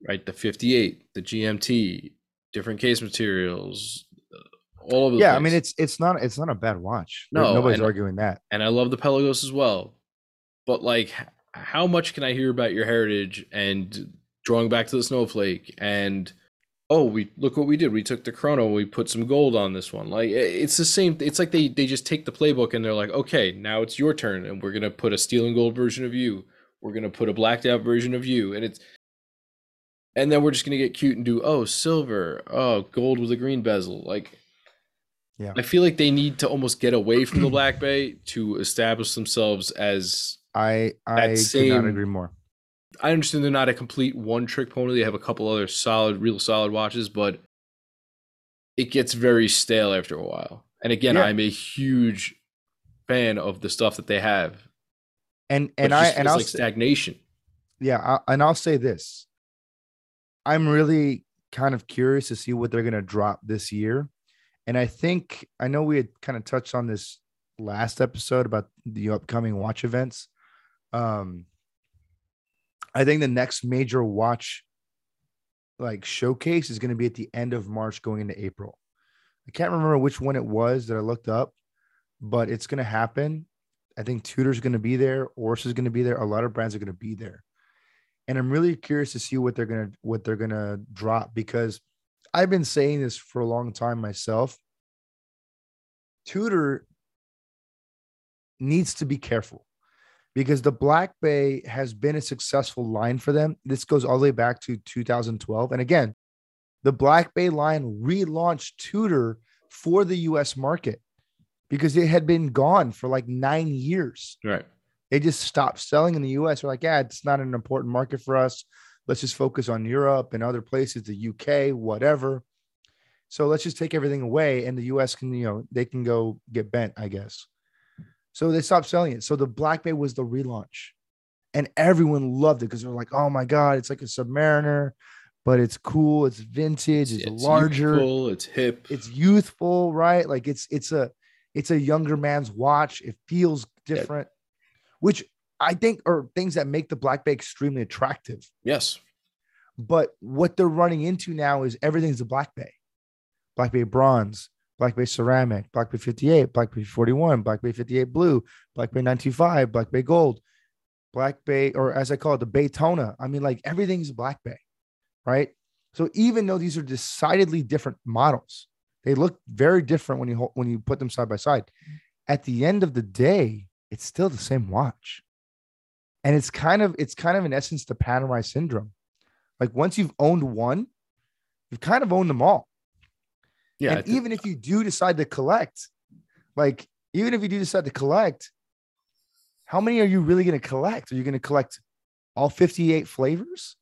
right? The 58, the GMT, different case materials, uh, all of the Yeah. I mean it's it's not it's not a bad watch. No, nobody's and- arguing that. and I love the Pelagos as well. But like, how much can I hear about your heritage and drawing back to the snowflake and oh, we look what we did. We took the chrono, we put some gold on this one. Like it's the same. It's like they they just take the playbook and they're like, okay, now it's your turn, and we're gonna put a steel and gold version of you. We're gonna put a blacked out version of you, and it's and then we're just gonna get cute and do oh silver, oh gold with a green bezel, like. Yeah. I feel like they need to almost get away from the Black Bay to establish themselves as I I could not agree more. I understand they're not a complete one trick pony. They have a couple other solid, real solid watches, but it gets very stale after a while. And again, Yeah. I'm a huge fan of the stuff that they have. And and I and I'll like say, stagnation. yeah, I, and I'll say this. I'm really kind of curious to see what they're going to drop this year. And I think I know we had kind of touched on this last episode about the upcoming watch events. Um I think the next major watch like showcase is going to be at the end of March going into April. I can't remember which one it was that I looked up, but it's going to happen. I think Tudor's going to be there, Oris is going to be there, a lot of brands are going to be there. And I'm really curious to see what they're going to what they're going to drop because I've been saying this for a long time myself. Tudor needs to be careful because the Black Bay has been a successful line for them. This goes all the way back to 2012. And again, the Black Bay line relaunched Tudor for the US market because it had been gone for like nine years. Right. They just stopped selling in the US. They're like, yeah, it's not an important market for us. Let's just focus on Europe and other places, the UK, whatever. So let's just take everything away and the US can, you know, they can go get bent, I guess. So they stopped selling it. So the Black Bay was the relaunch. And everyone loved it because they're like, oh my God, it's like a Submariner, but it's cool, it's vintage, it's, larger youthful, it's hip. it's youthful, right? Like it's it's a it's a younger man's watch. It feels different, which I think are things that make the Black Bay extremely attractive. yes. But what they're running into now is everything's a Black Bay, Black Bay bronze, Black Bay ceramic, Black Bay 58, Black Bay 41, Black Bay 58 blue, Black Bay 925, Black Bay gold, Black Bay, or as I call it, the Baytona. I mean, like everything's Black Bay, right? So even though these are decidedly different models, They look very different when you when you put them side by side. At the end of the day, it's still the same watch. And it's kind of it's kind of in essence the Panerai syndrome. Like once you've owned one, you've kind of owned them all. Yeah, and even if you do decide to collect, like even if you do decide to collect, how many are you really going to collect? Are you going to collect all 58 flavors?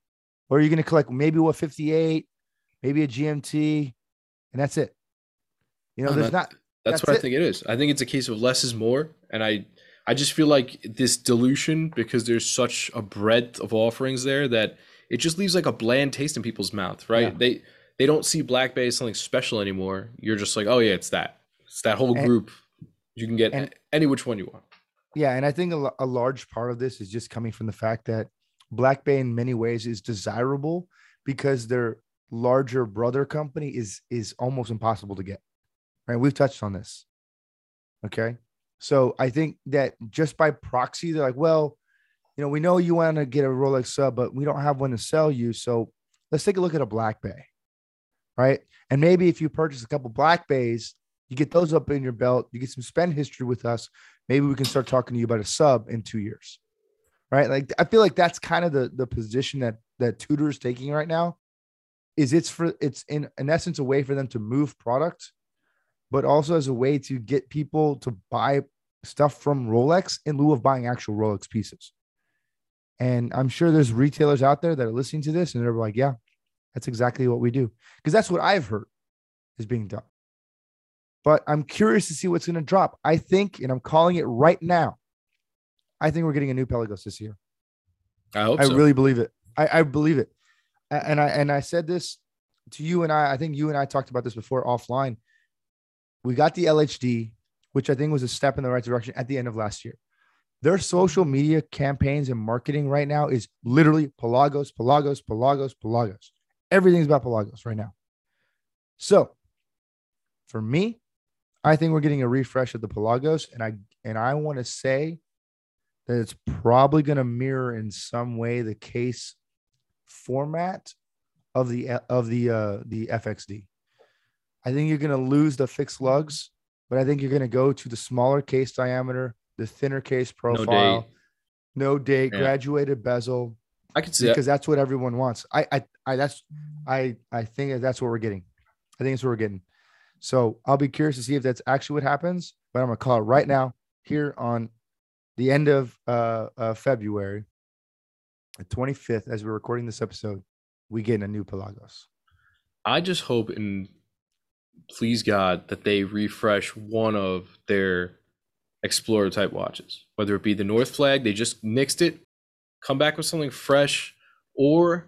Or are you going to collect maybe what 58, maybe a GMT, and that's it? You know, No, there's that- not That's, That's what it. I think it is. I think it's a case of less is more, and I I just feel like this dilution because there's such a breadth of offerings there that it just leaves like a bland taste in people's mouth, right? Yeah. They they don't see Black Bay as something special anymore. You're just like, oh yeah, it's that. It's that whole And- group. You can get and- any which one you want. Yeah, and I think a, a large part of this is just coming from the fact that Black Bay, in many ways, is desirable because their larger brother company is is almost impossible to get. Right? We've touched on this. Okay, so I think that just by proxy, they're like, well, you know, we know you want to get a Rolex sub, but we don't have one to sell you. So let's take a look at a Black Bay, right? And maybe if you purchase a couple Black Bays, you get those up in your belt, you get some spend history with us maybe we can start talking to you about a sub in two years right like i feel like that's kind of the the position that that Tudor is taking right now is it's for it's in in essence a way for them to move product but also as a way to get people to buy stuff from rolex in lieu of buying actual rolex pieces and i'm sure there's retailers out there that are listening to this and they're like yeah that's exactly what we do because that's what i've heard is being done but I'm curious to see what's going to drop. I think, and I'm calling it right now. I think we're getting a new Pelagos this year. I hope I so. really believe it. I, I believe it. And I and I said this to you and I. I think you and I talked about this before offline. We got the LHD, which I think was a step in the right direction at the end of last year. Their social media campaigns and marketing right now is literally Pelagos, Pelagos, Pelagos, Pelagos. Everything's about Pelagos right now. So for me, I think we're getting a refresh of the Pelagos, and I and I want to say that it's probably going to mirror in some way the case format of the of the uh the FXD. I think you're going to lose the fixed lugs, but I think you're going to go to the smaller case diameter, the thinner case profile, date. no date, Yeah. graduated bezel, I can see that. because that's what everyone wants. I, I, I, that's, I, I think that's what we're getting. I think that's what we're getting. So I'll be curious to see if that's actually what happens. But I'm gonna call it right now here on the end of uh, uh February, the 25th, as we're recording this episode. We get a new Pelagos. I just hope and please God that they refresh one of their Explorer type watches, whether it be the North Flag, they just nixed it, come back with something fresh, or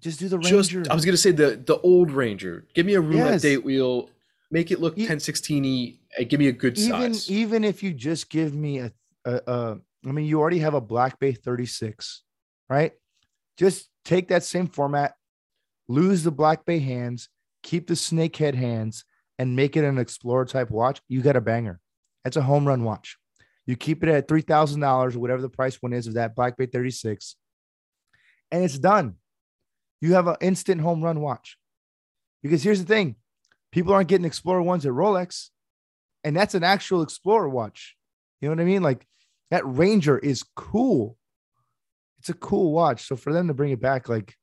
Just do the just Ranger. I was gonna say the the old Ranger. Give me a roulette Yes. date wheel, make it look e- 1016e. and give me a good even size. even if you just give me a, a, a I mean, you already have a Black Bay 36, right? Just take that same format, lose the Black Bay hands, keep the snakehead hands, and make it an Explorer type watch. You got a banger. That's a home run watch. You keep it at three thousand dollars or whatever the price one is of that Black Bay 36, and it's done. You have an instant home run watch. Because here's the thing: people aren't getting Explorer ones at Rolex and that's an actual explorer watch. You know what i mean? Like that ranger is cool. It's a cool watch. So for them to bring it back like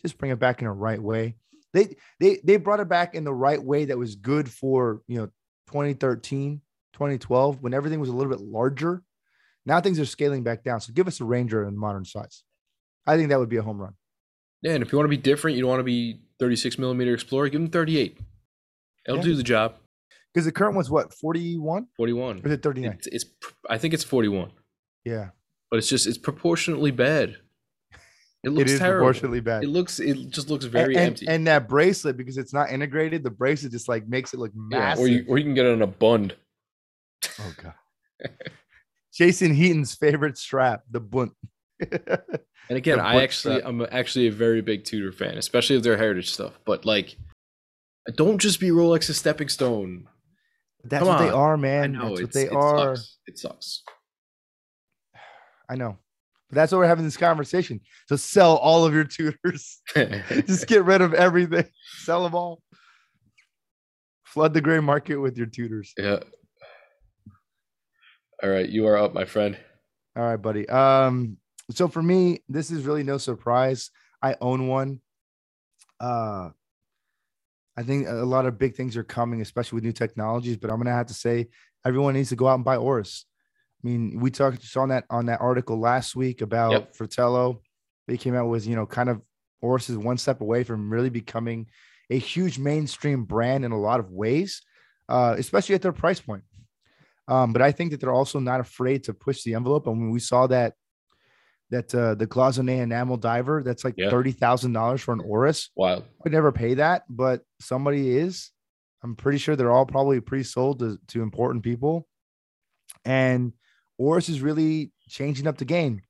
just bring it back in a right way. They they they brought it back in the right way that was good for you know 2013 2012 when everything was a little bit larger now things are scaling back down so give us a ranger in modern size i think that would be a home run yeah, and if you want to be different, you don't want to be 36 millimeter Explorer, give them 38. It'll Yeah. do the job. because the current one's what 41 41. or is it 39 It's, it's I think it's 41, yeah but it's just it's proportionately bad. It it looks is terrible. proportionately bad It looks it just looks very and, empty. And that bracelet, because it's not integrated, the bracelet just like makes it look yeah, massive. or you or you can get it on a bund. Oh god. Jason Heaton's favorite strap, the bund. And again, I actually strap. I'm actually a very big Tudor fan, especially of their heritage stuff. But like, don't just be Rolex's stepping stone. That's Come what they on. are, I man. know That's what they it are. Sucks. It sucks. I know. But that's why we're having this conversation. So sell all of your Tudors. just get rid of everything. Sell them all. Flood the gray market with your tutors. Yeah. All right, you are up, my friend. All right, buddy. Um, so for me, this is really no surprise. I own one. Uh, I think a lot of big things are coming, especially with new technologies. But I'm gonna have to say, everyone needs to go out and buy Oris. I mean, we talked just on that on that article last week about Yep. Fratello. They came out with you know kind of Oris is one step away from really becoming a huge mainstream brand in a lot of ways, uh, especially at their price point. Um, but I think that they're also not afraid to push the envelope. And when we saw that that uh, the Cloisonne enamel diver, that's like Yeah. thirty thousand dollars for an Oris. Wild. I'd never pay that, but somebody is. I'm pretty sure they're all probably pre-sold to, to important people. And Oris is really changing up the game.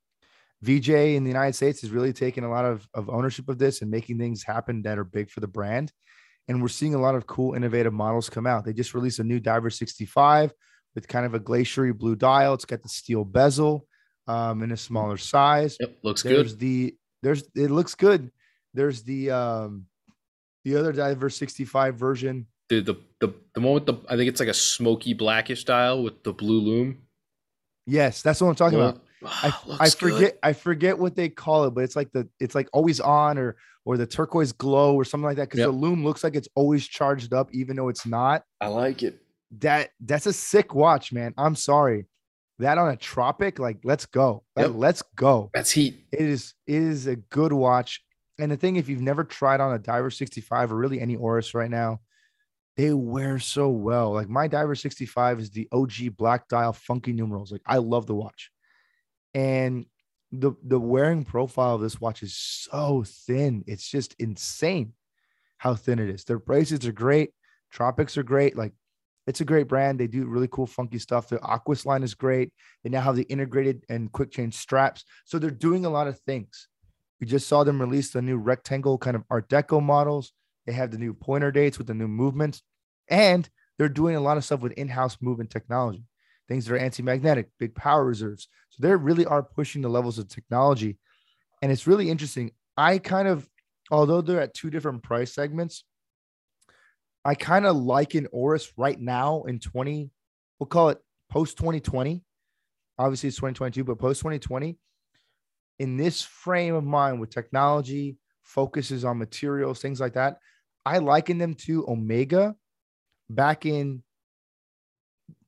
VJ in the United States is really taking a lot of, of ownership of this and making things happen that are big for the brand. And we're seeing a lot of cool, innovative models come out. They just released a new Diver 65 with kind of a glaciery blue dial. It's got the steel bezel um, in a smaller size. Yep, looks There's good. the there's it looks good. There's the um the other Diver 65 version. The, the the the one with the I think it's like a smoky blackish dial with the blue loom. Yes, that's what I'm talking about. I, I looks good. forget I forget what they call it, but it's like the it's like always on or or the turquoise glow or something like that because Yep. the loom looks like it's always charged up even though it's not. I like it. That that's a sick watch, man. I'm sorry. That on a tropic, like let's go. Like, Yep. let's go. That's heat. It is it is a good watch. And the thing, if you've never tried on a Diver 65 or really any Oris right now, they wear so well. Like my Diver 65 is the OG black dial funky numerals. Like I love the watch. And the the wearing profile of this watch is so thin. It's just insane how thin it is. Their bracelets are great. Tropics are great. Like it's a great brand. They do really cool, funky stuff. The Aquis line is great. They now have the integrated and quick change straps. So they're doing a lot of things. We just saw them release the new rectangle kind of Art Deco models. They have the new pointer dates with the new movements, and they're doing a lot of stuff with in-house movement technology, things that are anti-magnetic, big power reserves. So they really are pushing the levels of technology, and it's really interesting. I kind of, although they're at two different price segments, I kind of liken Oris right now in 20, we'll call it post 2020. Obviously, it's 2022, but post 2020, in this frame of mind with technology, focuses on materials, things like that, I liken them to Omega back in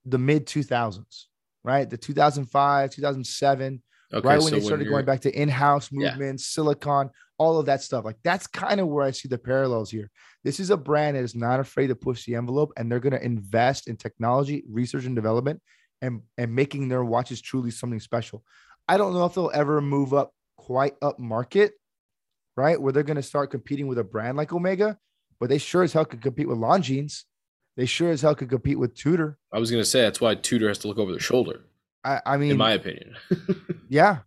the mid 2000s, right? The 2005, 2007, Okay, right when so they started you're- going back to in-house Yeah. movements, silicon, all of that stuff. Like that's kind of where I see the parallels here. This is a brand that is not afraid to push the envelope, and they're going to invest in technology, research, and development, and and making their watches truly something special. I don't know if they'll ever move up quite up market, right? Where they're going to start competing with a brand like Omega, but they sure as hell could compete with Longines. They sure as hell could compete with Tudor. I was gonna say that's why Tudor has to look over their shoulder, I, I mean, in my opinion. Yeah.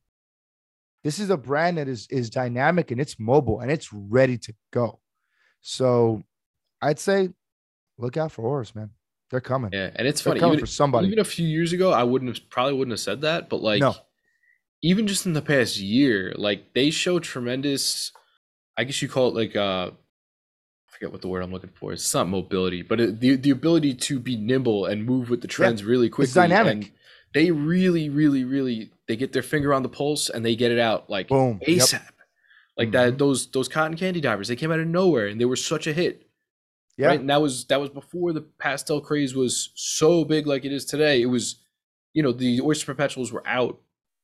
This is a brand that is is dynamic and it's mobile and it's ready to go. So I'd say look out for Oris, man. They're coming. yeah, and it's They're funny. coming Even, for somebody. even a few years ago, I wouldn't have probably wouldn't have said that, but like No. even just in the past year, like they show tremendous. I guess you call it like uh, I forget what the word I'm looking for. It's not mobility, but it, the the ability to be nimble and move with the trends really quickly. dynamic. And they really, really, really they get their finger on the pulse and they get it out like Boom. Yep. ASAP. Like that, mm-hmm. those those cotton candy divers, they came out of nowhere and they were such a hit. Yeah. Right. And that was that was before the pastel craze was so big like it is today. It was, you know, the oyster perpetuals were out,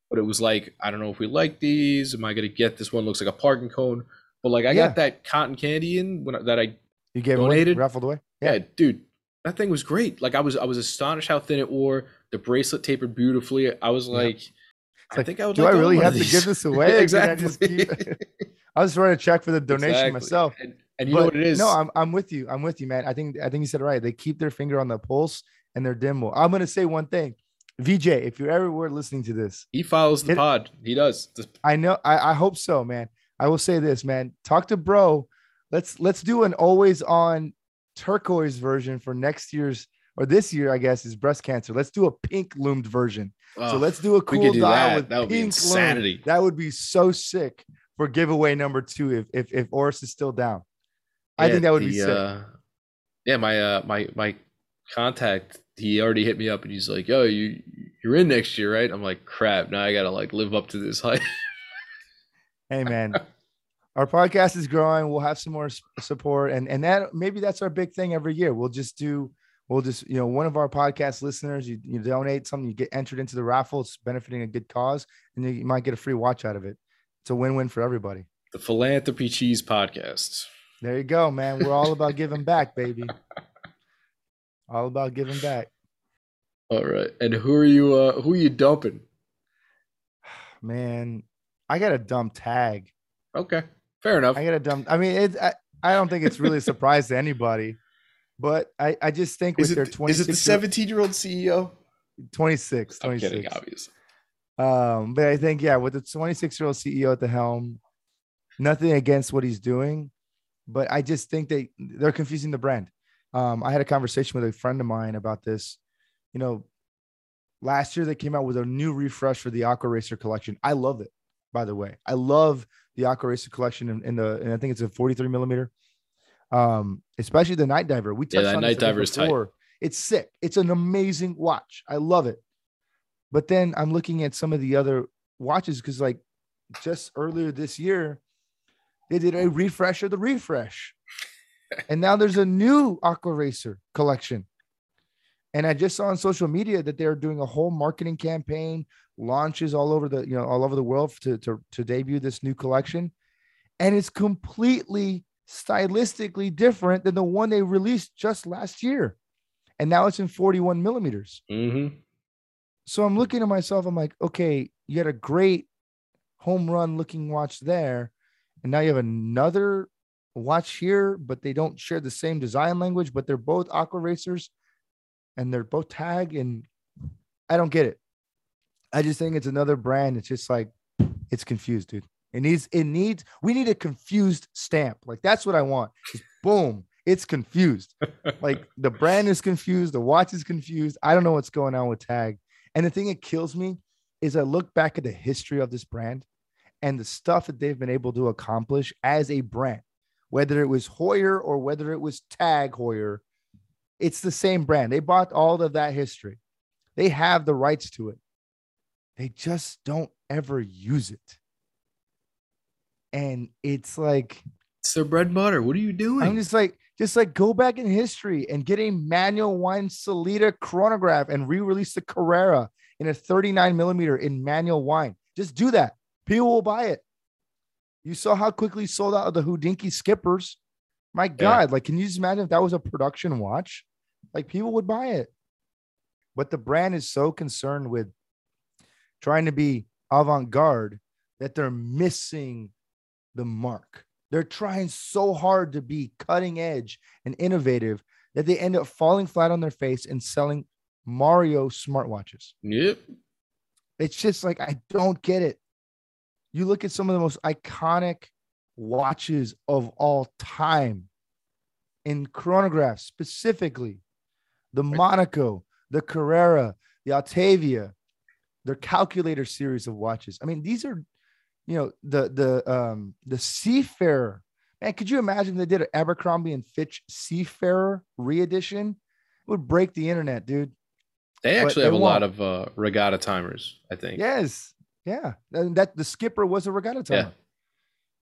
but it was like, I don't know if we like these. Am I gonna get this one? Looks like a parking cone. But like I Yeah. got that cotton candy in when I, that I You gave it away, Donated? raffled away. yeah. dude, that thing was great. Like I was I was astonished how thin it wore. The bracelet tapered beautifully. I was Yep. like, I like, think I would. Do like I really have to give this away? Or can I exactly. just keep- I was writing a check for the donation Exactly. myself. And, and you know what it is? No, I'm I'm with you. I'm with you, man. I think I think you said it right. They keep their finger on the pulse and they're dimble. I'm gonna say one thing. VJ, if you're ever listening to this, he follows the It- pod. He does. I know I, I hope so, man. I will say this, man. Talk to bro. Let's let's do an always on turquoise version for next year's or this year, I guess, is breast cancer. Let's do a pink loomed version. so oh, let's do a cool do dial that. with That would be pink loom. insanity. That would be so sick for giveaway number two if if if Oris is still down. I think that would be the, sick. uh, yeah, my uh my my contact he already hit me up and he's like, "Yo, you you're in next year, right?" I'm like, "Crap, now I gotta like live up to this hype." hey man, our podcast is growing. We'll have some more support, and and that maybe that's our big thing every year. We'll just do. We'll just, you know, one of our podcast listeners, you, you donate something, you get entered into the raffle. It's benefiting a good cause, and you, you might get a free watch out of it. It's a win-win for everybody. The Philanthropy Cheese Podcast. There you go, man. We're all about giving back, baby. All about giving back. All right. And who are you uh who are you dumping? Man, I got a dumb tag. Okay. Fair enough. I got a dumb I mean it I, I don't think it's really a surprise to anybody. But I, I just think is with it, their 26 is it the 17 year old CEO? 26, I'm 26. kidding, obviously. Um, but I think, yeah, with the 26 year old CEO at the helm, nothing against what he's doing, but I just think they they're confusing the brand. Um, I had a conversation with a friend of mine about this. You know, last year they came out with a new refresh for the Aquaracer collection. I love it, by the way. I love the Aquaracer collection in, in the, and I think it's a 43 millimeter. Um, especially the Night Diver. We Yeah, touched that on Night Diver is tight. It's sick. It's an amazing watch. I love it. But then I'm looking at some of the other watches because, like, just earlier this year, they did a refresh of the refresh. and now there's a new Aquaracer collection. And I just saw on social media that they're doing a whole marketing campaign, launches all over the, you know, all over the world to, to, to debut this new collection. And it's completely stylistically different than the one they released just last year. And now it's in 41 millimeters. Mm-hmm. So I'm looking at myself, I'm like, okay, you had a great home run looking watch there. And now you have another watch here, but they don't share the same design language, but they're both Aquaracers and they're both tag. And I don't get it. I just think it's another brand. It's just like it's confused, dude. It needs, it needs, we need a confused stamp. Like that's what I want. Just boom, it's confused. like the brand is confused, the watch is confused. I don't know what's going on with tag. And the thing that kills me is I look back at the history of this brand and the stuff that they've been able to accomplish as a brand, whether it was Heuer or whether it was Tag Heuer, it's the same brand. They bought all of that history. They have the rights to it. They just don't ever use it. And it's like, It's their bread and butter. What are you doing? I'm just like, just like go back in history and get a manual wind Sellita chronograph and re-release the Carrera in a 39 millimeter in manual wind. Just do that. People will buy it. You saw how quickly sold out of the Hodinkee skippers. My God, like, can you just imagine if that was a production watch? Like, people would buy it. But the brand is so concerned with trying to be avant-garde that they're missing the mark. They're trying so hard to be cutting edge and innovative that they end up falling flat on their face and selling Mario smartwatches. yep. It's just like I don't get it. You look at some of the most iconic watches of all time in chronographs, specifically the Monaco, the Carrera, the Autavia, their calculator series of watches. I mean, these are, you know, the the um the Seafarer. Man, could you imagine they did an Abercrombie and Fitch Seafarer re-edition? It would break the internet, dude. They actually they have a lot won't. of uh, regatta timers, I think. Yes. Yeah. And that the skipper was a regatta timer Yeah.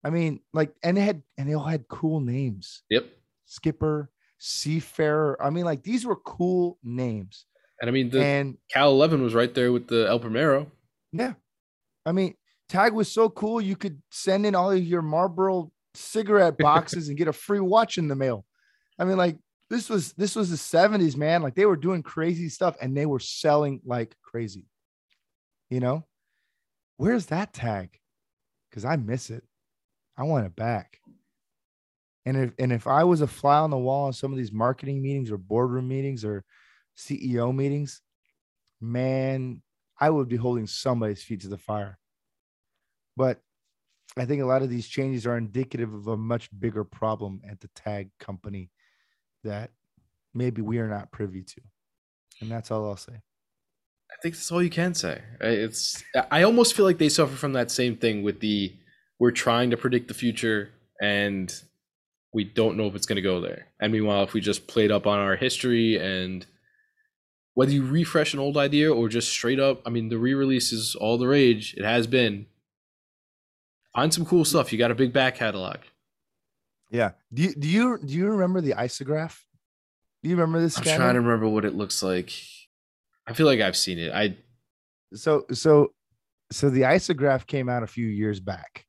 I mean, like, and they had and they all had cool names. Yep. Skipper, Seafarer. I mean, like these were cool names. And I mean, the and Cal 11 was right there with the El Primero. yeah, I mean, Tag was so cool. You could send in all of your Marlboro cigarette boxes and get a free watch in the mail. I mean, like this was this was the 70s, man. Like they were doing crazy stuff and they were selling like crazy. You know, where's that tag? Because I miss it. I want it back. And if and if I was a fly on the wall in some of these marketing meetings or boardroom meetings or CEO meetings, man, I would be holding somebody's feet to the fire. But I think a lot of these changes are indicative of a much bigger problem at the tag company that maybe we are not privy to. And that's all I'll say. I think that's all you can say. It's I almost feel like they suffer from that same thing with the we're trying to predict the future and we don't know if it's going to go there. And meanwhile, if we just played up on our history and whether you refresh an old idea or just straight up, I mean, the re-release is all the rage. It has been. Find some cool stuff. You got a big back catalog. Yeah. Do you do you do you remember the isograph? Do you remember this? I'm scanner? trying to remember what it looks like. I feel like I've seen it. I so so so the isograph came out a few years back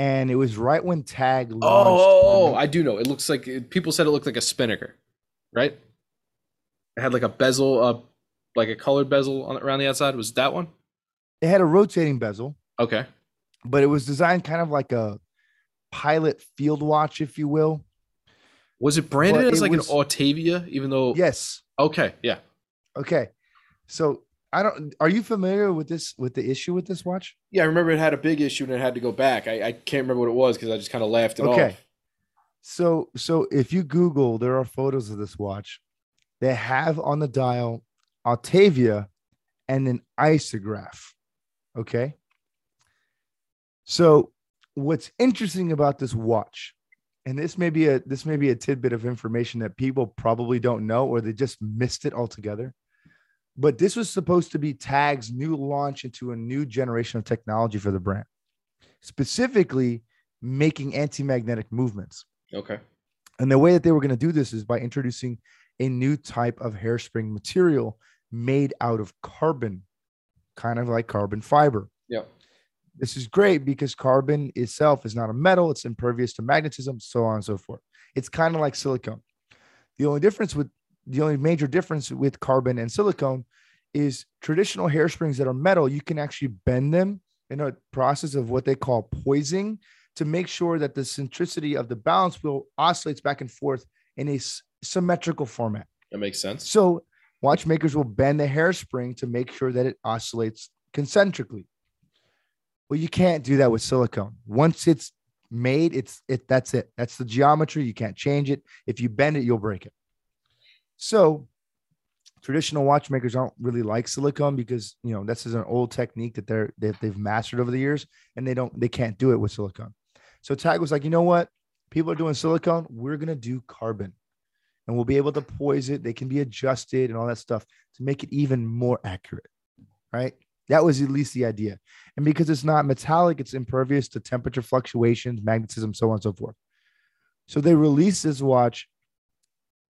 and it was right when tag oh, launched oh, oh, on- I do know. It looks like people said it looked like a spinnaker, right? It had like a bezel, uh, like a colored bezel on around the outside. Was that one? it had a rotating bezel Okay. But it was designed kind of like a pilot field watch if you will Was it branded But as it like was- an Autavia? Even though, yes Okay, yeah. okay so i don't are you familiar with this with the issue with this watch Yeah, I remember it had a big issue and it had to go back. I, I can't remember what it was because I just kind of laughed it Okay. off. so so if you google there are photos of this watch they have on the dial Autavia and an isograph okay so what's interesting about this watch and this may be a this may be a tidbit of information that people probably don't know or they just missed it altogether but this was supposed to be tag's new launch into a new generation of technology for the brand specifically making anti-magnetic movements Okay. and the way that they were going to do this is by introducing a new type of hairspring material made out of carbon, kind of like carbon fiber. Yep. This is great because carbon itself is not a metal, it's impervious to magnetism, so on and so forth. It's kind of like silicone. The only difference with the only major difference with carbon and silicone is traditional hairsprings that are metal, you can actually bend them in a process of what they call poising to make sure that the centricity of the balance wheel oscillates back and forth in a s- symmetrical format. That makes sense. So watchmakers will bend the hairspring to make sure that it oscillates concentrically. Well, you can't do that with silicone. Once it's made, it's it that's it. That's the geometry. You can't change it. If you bend it, you'll break it. So traditional watchmakers don't really like silicone because you know this is an old technique that they're that they've mastered over the years and they don't they can't do it with silicone. So Tag was like, you know what? People are doing silicone. We're gonna do carbon and we'll be able to poise it. They can be adjusted and all that stuff to make it even more accurate. Right. That was at least the idea. And because it's not metallic, it's impervious to temperature fluctuations, magnetism, so on and so forth. So they released this watch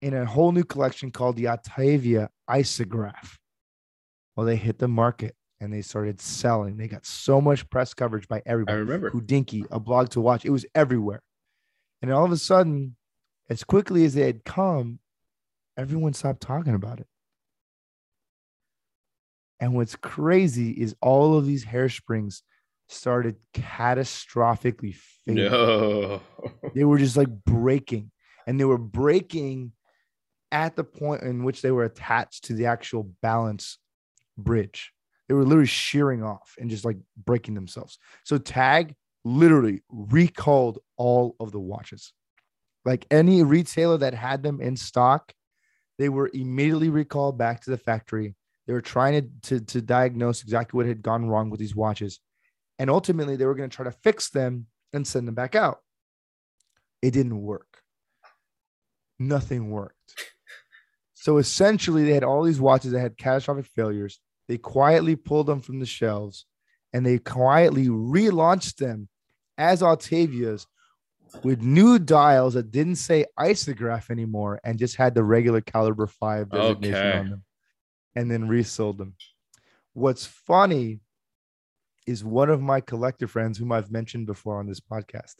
in a whole new collection called the Autavia Isograph. Well, they hit the market and they started selling. They got so much press coverage by everybody. I remember. Hodinkee, a blog to watch. It was everywhere. And all of a sudden, as quickly as they had come, everyone stopped talking about it. And what's crazy is all of these hairsprings started catastrophically failing. No. They were just like breaking, and they were breaking at the point in which they were attached to the actual balance bridge. They were literally shearing off and just like breaking themselves. So Tag literally recalled all of the watches. Like any retailer that had them in stock, they were immediately recalled back to the factory. They were trying to, to, to diagnose exactly what had gone wrong with these watches. And ultimately, they were going to try to fix them and send them back out. It didn't work. Nothing worked. So essentially, they had all these watches that had catastrophic failures. They quietly pulled them from the shelves and they quietly relaunched them as Autavia's with new dials that didn't say isograph anymore and just had the regular caliber five designation Okay. on them and then resold them. What's funny is one of my collector friends, whom I've mentioned before on this podcast,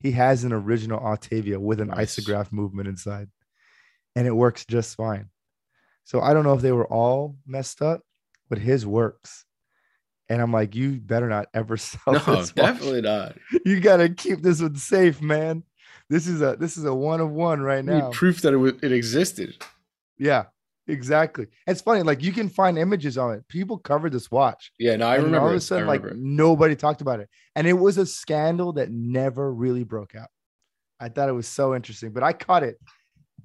he has an original Autavia with an Nice. isograph movement inside, and it works just fine. So I don't know if they were all messed up, but his works. And I'm like, you better not ever sell no, this. watch. definitely not. You gotta keep this one safe, man. This is a this is a one of one right now. proof that it, it existed. Yeah, exactly. It's funny, like you can find images on it. People covered this watch. Yeah, no, I and remember. all of a sudden, like nobody talked about it. And it was a scandal that never really broke out. I thought it was so interesting, but I caught it.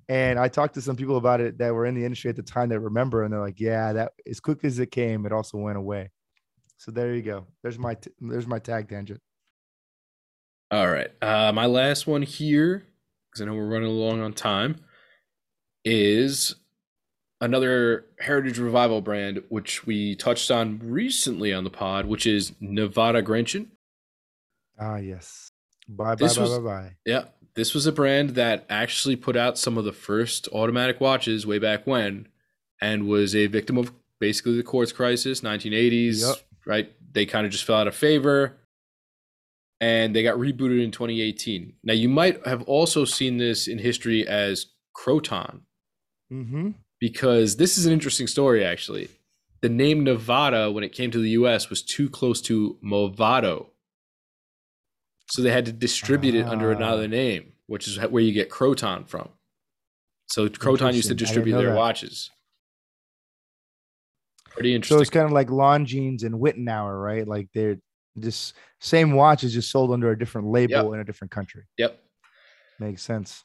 And I talked to some people about it that were in the industry at the time that remember, and they're like, "Yeah, that as quick as it came, it also went away." So there you go. There's my t- there's my tag tangent. All right. Uh, my last one here because I know we're running along on time, is another Heritage Revival brand, which we touched on recently on the pod, which is Nivada Grenchen. Ah, yes. Bye, bye, This bye, was- bye, bye. Yeah, this was a brand that actually put out some of the first automatic watches way back when, and was a victim of basically the quartz crisis, 1980s. Yep. Right, they kind of just fell out of favor, and they got rebooted in 2018. Now you might have also seen this in history as Croton, Mm-hmm. Because this is an interesting story actually. The name Nivada, when it came to the U.S., was too close to Movado, so they had to distribute it under Ah. another name, which is where you get Croton from. So Croton used to Interesting. I didn't distribute their that. watches. Pretty interesting. So it's kind of like Longines and Wittnauer, right? Like they're just same watch is just sold under a different label in a different country. yep. Makes sense.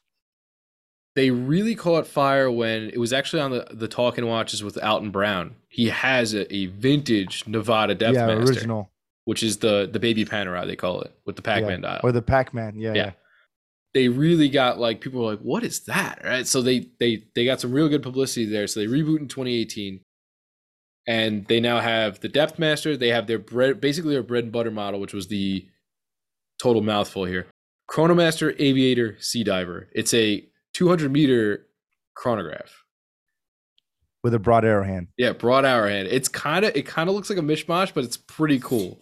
They really caught fire when it was actually on the the Talking Watches with Alton Brown. He has a, a vintage Nivada Depth yeah, Master, original. which is the the baby Panerai they call it with the Pac-Man dial. Or the Pac-Man. Yeah, Yeah. yeah. they really got like people were like, "What is that?" Right? So they they they got some real good publicity there. So they reboot in 2018, and they now have the Depth Master. They have their bread, basically their bread and butter model, which was the total mouthful here. Chronomaster Aviator Sea Diver. It's a 200 meter chronograph. With a broad arrow hand. Yeah, broad hour hand. It's kind of it kind of looks like a mishmash, but it's pretty cool.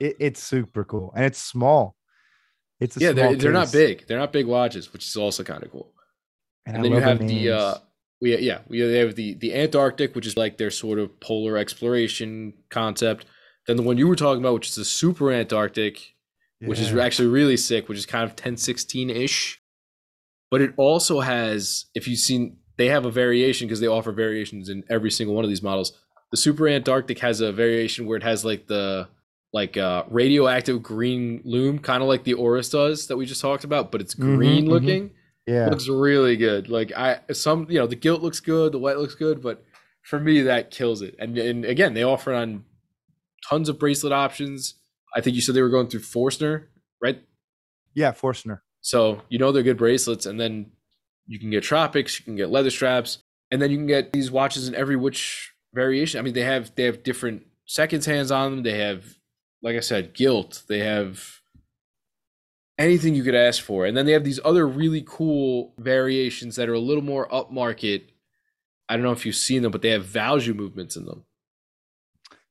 It, it's super cool. And it's small. It's a yeah, they're they're not big. They're not big watches, which is also kind of cool. And, and then you have the names. uh we yeah we they have the the antarctic which is like their sort of polar exploration concept then the one you were talking about which is the super antarctic which is actually really sick which is kind of 1016-ish but it also has if you've seen they have a variation because they offer variations in every single one of these models the super antarctic has a variation where it has like the like uh radioactive green lume kind of like the oris does that we just talked about but it's Mhm, green mhm. looking yeah. looks really good. Like I some you know the gilt looks good, the white looks good, but for me that kills it. And and again, they offer on tons of bracelet options. I think you said they were going through Forstner, right? Yeah, Forstner. So you know they're good bracelets, and then you can get tropics, you can get leather straps, and then you can get these watches in every which variation. I mean, they have they have different seconds hands on them. They have, like I said, gilt. They have anything you could ask for, and then they have these other really cool variations that are a little more upmarket. I don't know if you've seen them, but they have Valjoux movements in them.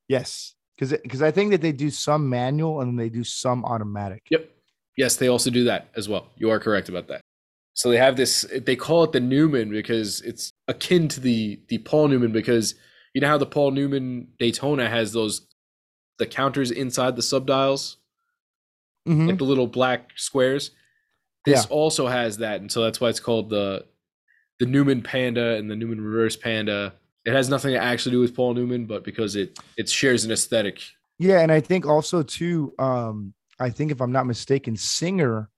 Yes. Because because I think that they do some manual and then they do some automatic. Yep. Yes, they also do that as well. You are correct about that. So they have this. They call it the Newman because it's akin to the the Paul Newman because you know how the Paul Newman Daytona has those the counters inside the subdials, Mhm. like the little black squares. This also has that, and so that's why it's called the the Newman Panda and the Newman Reverse Panda. It has nothing to actually do with Paul Newman, but because it it shares an aesthetic. Yeah, and I think also too, um, I think if I'm not mistaken, Singer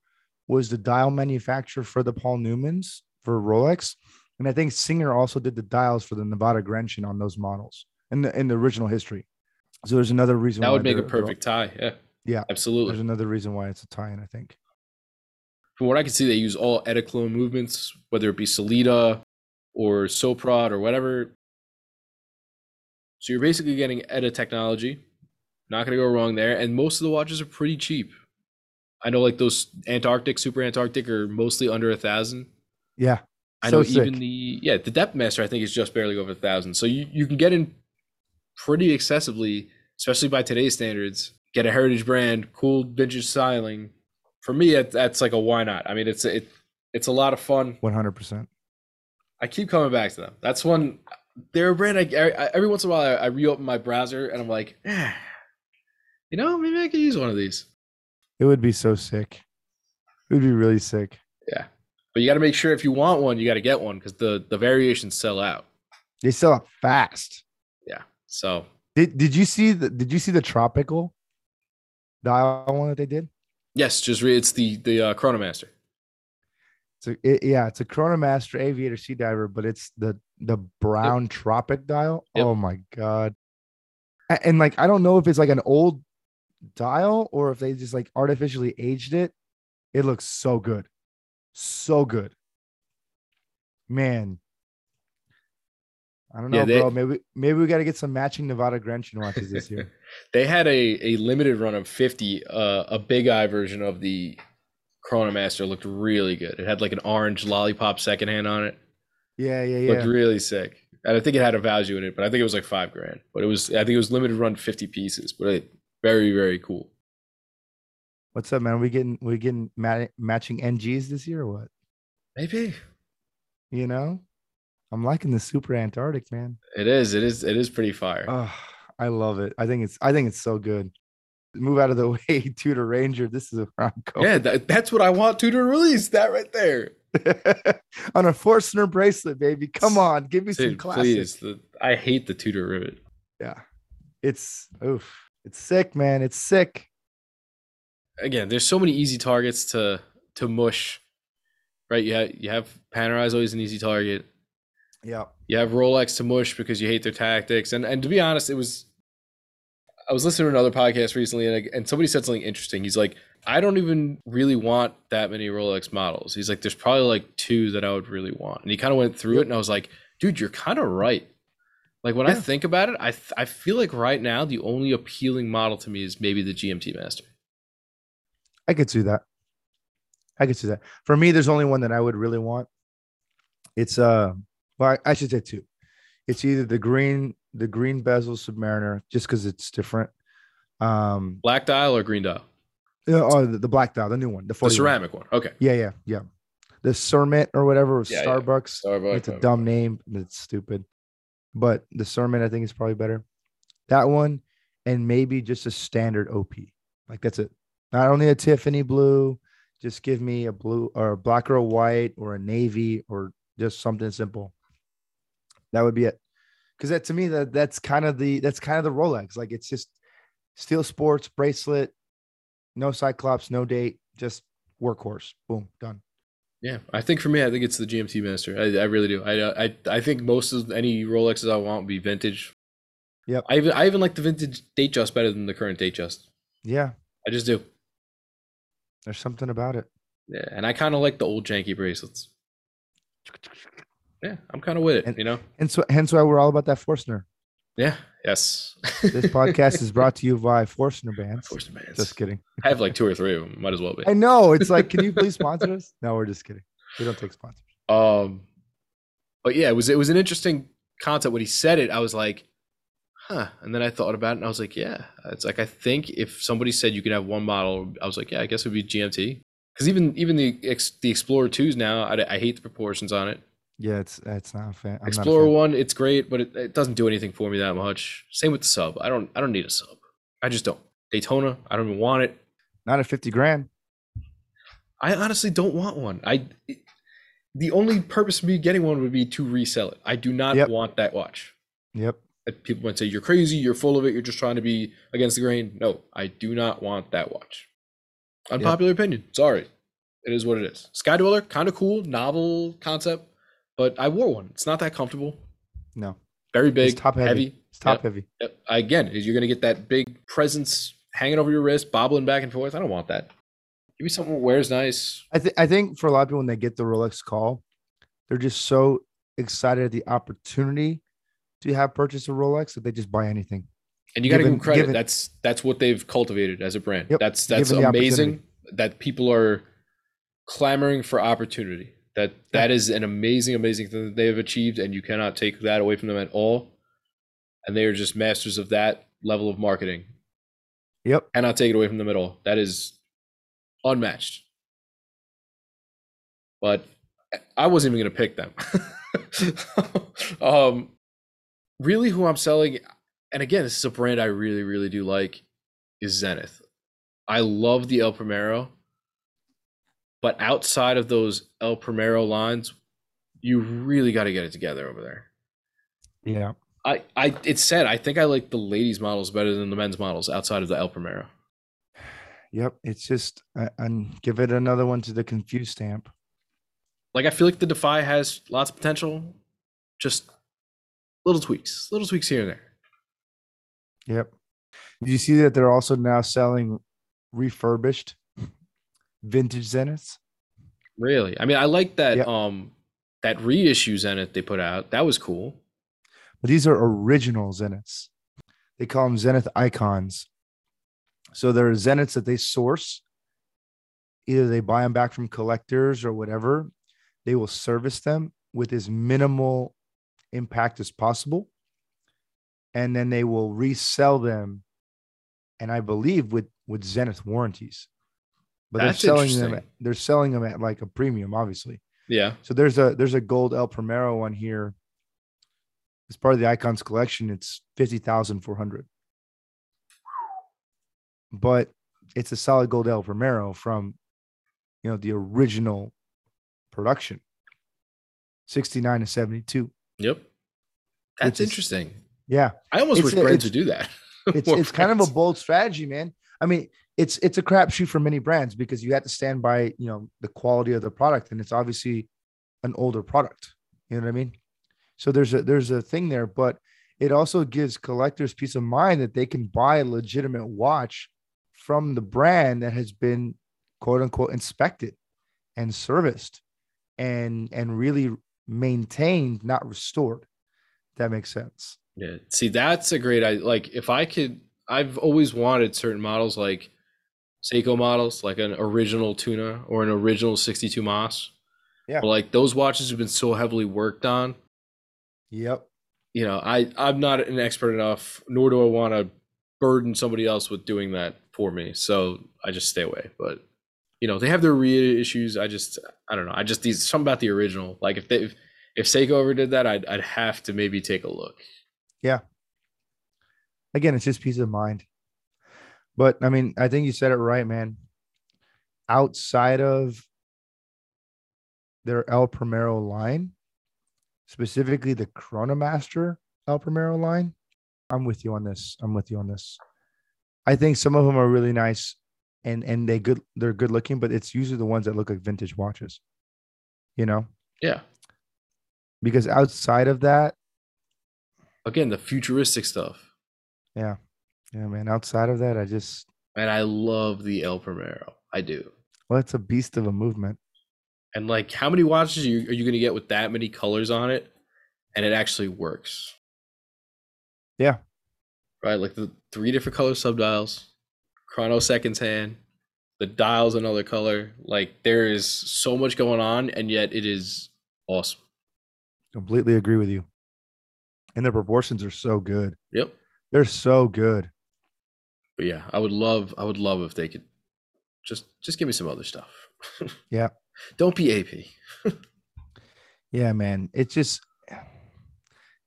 was the dial manufacturer for the Paul Newmans for Rolex, and I think Singer also did the dials for the Nivada Grenchen on those models in the in the original history. So there's another reason That would make a perfect tie. Yeah. Yeah. Absolutely. There's another reason why it's a tie-in. I think. from what I can see, they use all ETA clone movements, whether it be Sellita or Soprod or whatever. So you're basically getting ETA technology. Not going to go wrong there. And most of the watches are pretty cheap. I know like those Antarctic, Super Antarctic are mostly under a thousand. Yeah. I So know sick. even the yeah the Depth Master I think is just barely over a thousand. So you, you can get in pretty accessibly, especially by today's standards. Get a heritage brand, cool vintage styling. For me, that, that's like a why not. I mean, it's it it's a lot of fun. One hundred percent. I keep coming back to them. That's one. They're a brand. I, I every once in a while I, I reopen my browser and I'm like, eh, you know, maybe I could use one of these. It would be so sick. It would be really sick. Yeah, but you got to make sure if you want one, you got to get one because the the variations sell out. They sell out fast. Yeah, so Did Did you see the Did you see the tropical dial one that they did? yes, just re- it's the the uh, Chronomaster. It's a, it, yeah, it's a Chronomaster Aviator Sea Diver, but it's the the brown tropic dial. Yep. Oh my god! A- And, like, I don't know if it's like an old dial or if they just like artificially aged it. It looks so good, So good. Man. I don't know, Yeah, they- bro. Maybe maybe we got to get some matching Nivada Grenchen watches this year. they had a, a limited run of 50 uh, a big eye version of the chronomaster looked really good it had like an orange lollipop second hand on it yeah, yeah, yeah. looked really sick and i think it had a Valjoux in it but i think it was like five grand but it was i think it was limited run 50 pieces but it, very very cool What's up, man? We getting we getting ma- matching NGs this year or what? maybe You know, I'm liking the Super Antarctic, man. it is it is it is pretty fire Oh, I love it. I think it's I think it's so good. Move out of the way, Tudor Ranger. This is where I'm going. yeah that, that's what i want to to release that right there on a Forstner bracelet, baby. Come on, give me some Dude, classics. please the, i hate the tudor rivet Yeah, it's oof, it's sick, man. It's sick. again, there's so many easy targets to to mush. Right? You have you have Panerai always an easy target. Yeah, You have Rolex to mush because you hate their tactics. And and to be honest, it was I was listening to another podcast recently and, and somebody said something interesting. He's like, I don't even really want that many Rolex models. He's like, there's probably like two that I would really want. And he kind of went through it and I was like, dude, you're kind of right. Like when I think about it, I th- I feel like right now the only appealing model to me is maybe the GMT Master. I could see that. I could see that. For me, there's only one that I would really want. It's uh, well, I, I should say two. It's either the green, the green bezel Submariner, just because it's different. Um, Black dial or green dial? yeah, oh, the, the black dial, the new one, the, The ceramic one. Okay. Yeah, yeah, yeah. The Kermit or whatever, Yeah, yeah. Starbucks. Starbucks. It's a dumb name. It's stupid. But the Kermit, I think, is probably better. That one, and maybe just a standard OP. Like that's it. Not only a Tiffany blue, just give me a blue or a black or a white or a navy or just something simple. That would be it. Because that to me, that that's kind of the that's kind of the Rolex. Like it's just steel sports bracelet, no cyclops, no date, just workhorse. Boom, done. Yeah, I think for me, I think it's the GMT Master. I, I really do. I, I I think most of any Rolexes I want would be vintage. Yep. I even I even like the vintage date just better than the current date just. Yeah, I just do. there's something about it. Yeah, and I kind of like the old janky bracelets. Yeah, I'm kind of with it. And- you know. And so hence why we're all about that Forstner. Yeah. Yes. This podcast is brought to you by Forstner Bands. Force Bands. Just kidding. I have like two or three of them. Might as well be. I know. It's like, can you please sponsor us? No, we're just kidding. We don't take sponsors. Um, but yeah, it was it was an interesting concept when he said it. I was like, huh. And then I thought about it, and I was like, yeah. It's like I think if somebody said you could have one model, I was like, yeah, I guess it would be GMT. Because even even the ex, the Explorer twos now, I, I hate the proportions on it. Yeah, it's it's not a fan. I'm not a Explorer one, it's great, but it, it doesn't do anything for me that much. Same with the sub. I don't I don't need a sub. I just don't. Daytona, I don't even want it. Not at 50 grand. I honestly don't want one. I it- the only purpose of me getting one would be to resell it. I do not Yep. want that watch. Yep. People might say you're crazy, you're full of it, you're just trying to be against the grain. No, I do not want that watch. Unpopular opinion. Sorry. It is what it is. Sky Dweller, kind of cool, novel concept, but I wore one. It's not that comfortable. No, Very big, it's top heavy. It's top Yep. heavy. Yep. Again, is you're gonna get that big presence hanging over your wrist, bobbling back and forth. I don't want that. Give me something that wears nice. I think I think for a lot of people when they get the Rolex call, they're just so excited at the opportunity to have purchased a Rolex that they just buy anything. And you got to give them credit. given- that's that's what they've cultivated as a brand. Yep, That's that's amazing. That people are clamoring for opportunity. That that is an amazing, amazing thing that they have achieved, and you cannot take that away from them at all. And they are just masters of that level of marketing. Yep. Cannot take it away from them at all. That is unmatched. But I wasn't even going to pick them. um, really, who I'm selling, and again, this is a brand I really, really do like, is Zenith. I love the El Primero, but outside of those El Primero lines, you really got to get it together over there. Yeah. I, I, it's said I think I like the ladies' models better than the men's models outside of the El Primero. Yep. It's just uh, and give it another one to the confused stamp. Like I feel like the Defy has lots of potential, just little tweaks, little tweaks here and there. Yep. Did you see that they're also now selling refurbished vintage Zeniths? Really? I mean, I like that Yeah. um that reissue Zenith they put out. That was cool. But these are original Zeniths. They call them Zenith icons. So there are Zeniths that they source. Either they buy them back from collectors or whatever. They will service them with as minimal impact as possible. And then they will resell them. And I believe with with Zenith warranties. But That's they're selling them. They're selling them at like a premium, obviously. Yeah. So there's a there's a gold El Primero one here. As part of the Icons collection, it's fifty thousand four hundred. But it's a solid gold El Primero from, you know, the original production, sixty nine to seventy two. Yep. That's is- interesting. Yeah, I almost It's wish a- brands it's- would do that. it's it's kind of a bold strategy, man. I mean, it's it's a crapshoot for many brands because you have to stand by you know the quality of the product, and it's obviously an older product. You know what I mean? So there's a there's a thing there, but it also gives collectors peace of mind that they can buy a legitimate watch from the brand that has been quote unquote inspected and serviced and and really maintained, not restored. That makes sense. Yeah. See, that's a great idea. Like, if I could, I've always wanted certain models like Seiko models, like an original tuna or an original 62MAS. Yeah. But like those watches have been so heavily worked on. Yep. You know, I I'm not an expert enough, nor do I want to burden somebody else with doing that for me. So I just stay away. But you know, they have their reissues. I just I don't know. I just these something about the original. Like if they if, if Seiko ever did that, I'd I'd have to maybe take a look. Yeah. Again, it's just peace of mind. But I mean, I think you said it right, man. Outside of their El Primero line, specifically the Chronomaster El Primero line, I'm with you on this. I'm with you on this. I think some of them are really nice and and they good they're good looking, but it's usually the ones that look like vintage watches. You know, Yeah. because outside of that, Again, the futuristic stuff. yeah, yeah, man. Outside of that, I just And I love the El Primero. I do. well, it's a beast of a movement. And like, how many watches are you, are you going to get with that many colors on it? And it actually works. Yeah. Right. Like the three different color subdials, chrono seconds hand, the dials another color. Like there is so much going on, and yet it is awesome. Completely agree with you. And the proportions are so good. Yep. They're so good. But yeah, I would love, I would love if they could just, just give me some other stuff. Yeah. Don't be AP. Yeah, man. It's just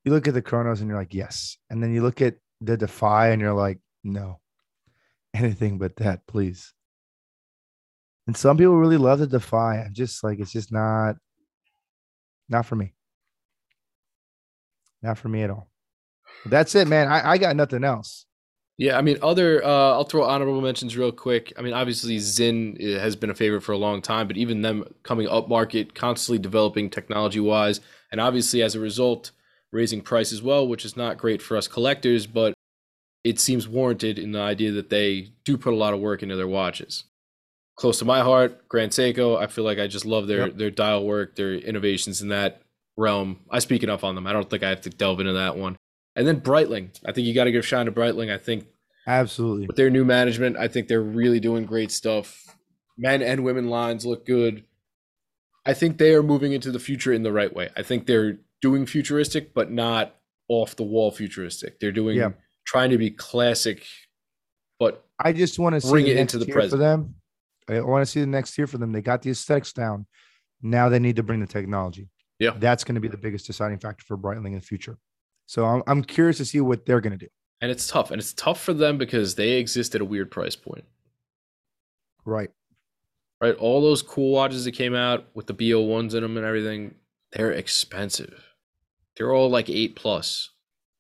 you look at the chronos and you're like, yes. And then you look at the defy and you're like, no. Anything but that, please. And some people really love the defy. I'm just like, it's just not not for me. Not for me at all. That's it, man. I, I got nothing else. Yeah, I mean, other uh, I'll throw honorable mentions real quick. I mean, obviously Sinn uh, has been a favorite for a long time, but even them coming up market, constantly developing technology wise, and obviously as a result, raising price as well, which is not great for us collectors, but it seems warranted in the idea that they do put a lot of work into their watches. Close to my heart, Grand Seiko. I feel like I just love their Yep. their dial work, their innovations in that realm. I speak enough on them. I don't think I have to delve into that one. And then Breitling. I think you got to give shine to Breitling. I think Absolutely. with their new management, I think they're really doing great stuff. Men and women lines look good. I think they are moving into the future in the right way. I think they're doing futuristic, but not off the wall futuristic. They're doing Yeah. trying to be classic, but I just want to see Bring it into the tier for them. I want to see the next year for them. They got the aesthetics down. Now they need to bring the technology. Yeah. That's going to be the biggest deciding factor for Breitling in the future. So I'm, I'm curious to see what they're going to do. and it's tough. And it's tough for them because they exist at a weird price point. Right. Right? All those cool watches that came out with the B01s in them and everything, they're expensive. They're all like 8 plus.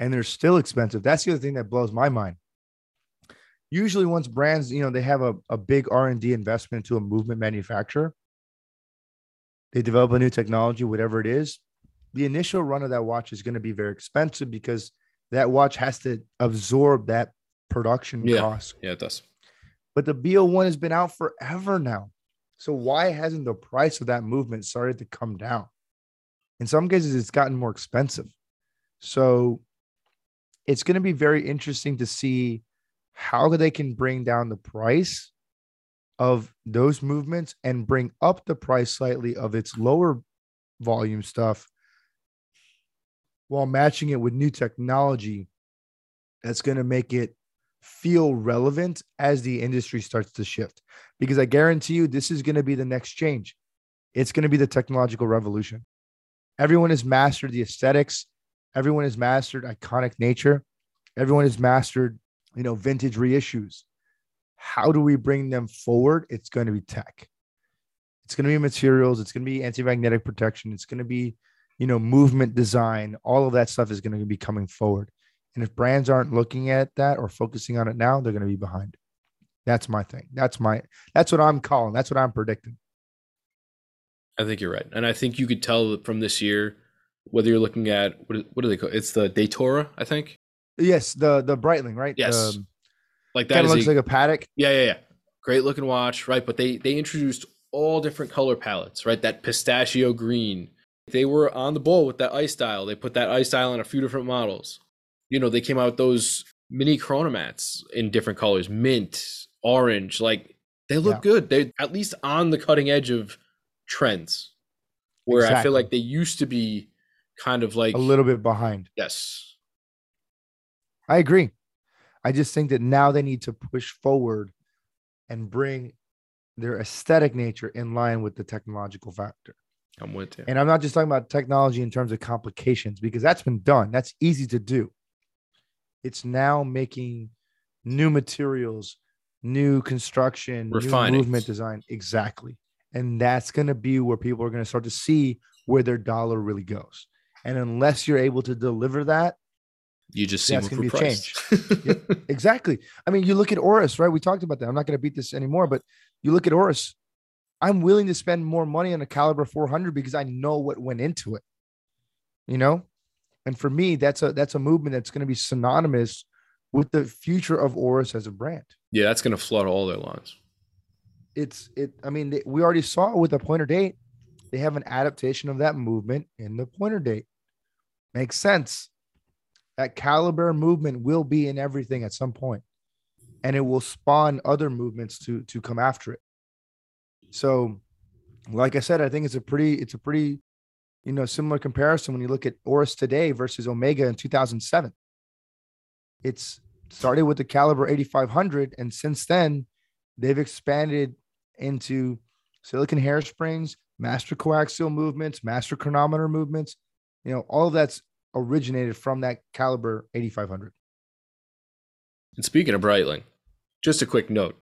And they're still expensive. That's the other thing that blows my mind. Usually once brands, you know, they have a, a big R&D investment into a movement manufacturer, they develop a new technology, whatever it is, the initial run of that watch is going to be very expensive because that watch has to absorb that production Yeah. cost. Yeah, it does. But the B01 has been out forever now. So why hasn't the price of that movement started to come down? In some cases, it's gotten more expensive. So it's going to be very interesting to see how they can bring down the price of those movements and bring up the price slightly of its lower volume stuff while matching it with new technology that's going to make it feel relevant as the industry starts to shift. Because I guarantee you, this is going to be the next change. It's going to be the technological revolution. Everyone has mastered the aesthetics. Everyone has mastered iconic nature. Everyone has mastered, you know, vintage reissues. How do we bring them forward? It's going to be tech. It's going to be materials. It's going to be anti-magnetic protection. It's going to be, you know, movement design. All of that stuff is going to be coming forward. And if brands aren't looking at that or focusing on it now, they're going to be behind. That's my thing. That's my that's what I'm calling. That's what I'm predicting. I think you're right, and I think you could tell from this year whether you're looking at what what do they call it's the Datora, I think. Yes, the the Breitling, right? Yes, The, like that kind of looks a- like a Patek. yeah, yeah, yeah. Great looking watch, right? But they they introduced all different color palettes, right? That pistachio green. They were on the ball with that ice style. They put that ice style on a few different models. You know, they came out with those mini chronomats in different colors, mint, orange. Like they look Yeah. good. They're at least on the cutting edge of trends. Where I feel like they used to be kind of like A little bit behind. yes. I agree. I just think that now they need to push forward and bring their aesthetic nature in line with the technological factor. I'm with you. And I'm not just talking about technology in terms of complications because that's been done. That's easy to do. It's now making new materials, new construction, Refining. new movement design. Exactly. And that's going to be where people are going to start to see where their dollar really goes. And unless you're able to deliver that, You just see That's gonna for be a price. Exactly. I mean, you look at Oris, right? We talked about that. I'm not going to beat this anymore, but you look at Oris. I'm willing to spend more money on a caliber 400 because I know what went into it. You know, and for me, that's a that's a movement that's going to be synonymous with the future of Oris as a brand. yeah, that's gonna flood all their lines. It's it. I mean, they, we already saw with the pointer date, they have an adaptation of that movement in the pointer date. Makes sense. That caliber movement will be in everything at some point, and it will spawn other movements to to come after it. So, like I said, I think it's a pretty it's a pretty you know similar comparison when you look at Oris today versus Omega in 2007. It's started with the caliber 8500, and since then they've expanded into silicon hairsprings, master coaxial movements, master chronometer movements. You know, all of that's originated from that caliber 8500. And speaking of Breitling, just a quick note.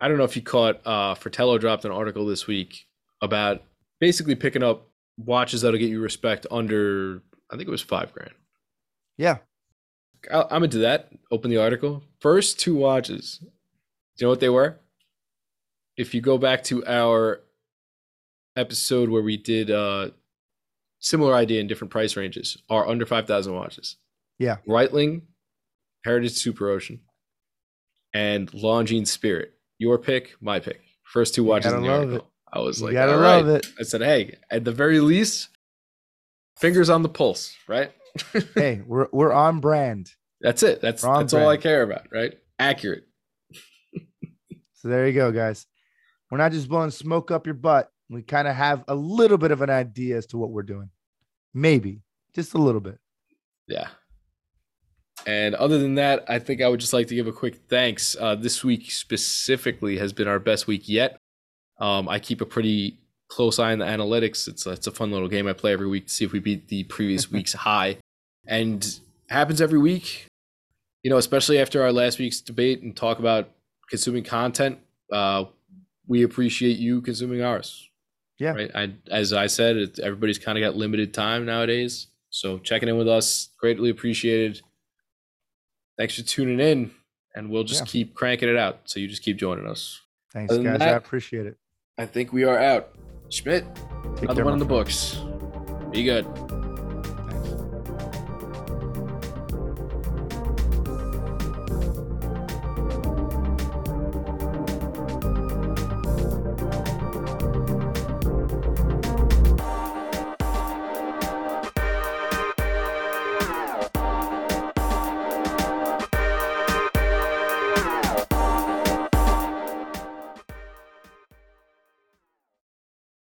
I don't know if you caught uh Fratello dropped an article this week about basically picking up watches that'll get you respect under I think it was five grand. Yeah. I- I'm into that. Open the article. First two watches. Do you know what they were? If you go back to our episode where we did uh similar idea in different price ranges, are under five thousand watches. Yeah. Breitling, Heritage Super Ocean, and Longines Spirit. Your pick, my pick. First two watches in the love article. I was like, gotta love it. I said, hey, at the very least, fingers on the pulse, right? Hey, we're we're on brand. That's it. That's that's all I care about, right? Accurate. So there you go, guys. We're not just blowing smoke up your butt. We kind of have a little bit of an idea as to what we're doing. Maybe just a little bit. Yeah. And other than that, I think I would just like to give a quick thanks. Uh, this week specifically has been our best week yet. Um, I keep a pretty close eye on the analytics. It's a, it's a fun little game I play every week to see if we beat the previous week's high, and happens every week. You know, especially after our last week's debate and talk about consuming content. Uh, we appreciate you consuming ours. Yeah. Right. I, as I said, everybody's kind of got limited time nowadays. So checking in with us, greatly appreciated. Thanks for tuning in, and we'll just Yeah. keep cranking it out. So you just keep joining us. Thanks, guys. I appreciate it. I think we are out. Schmidt, Take another one in the books. Be good.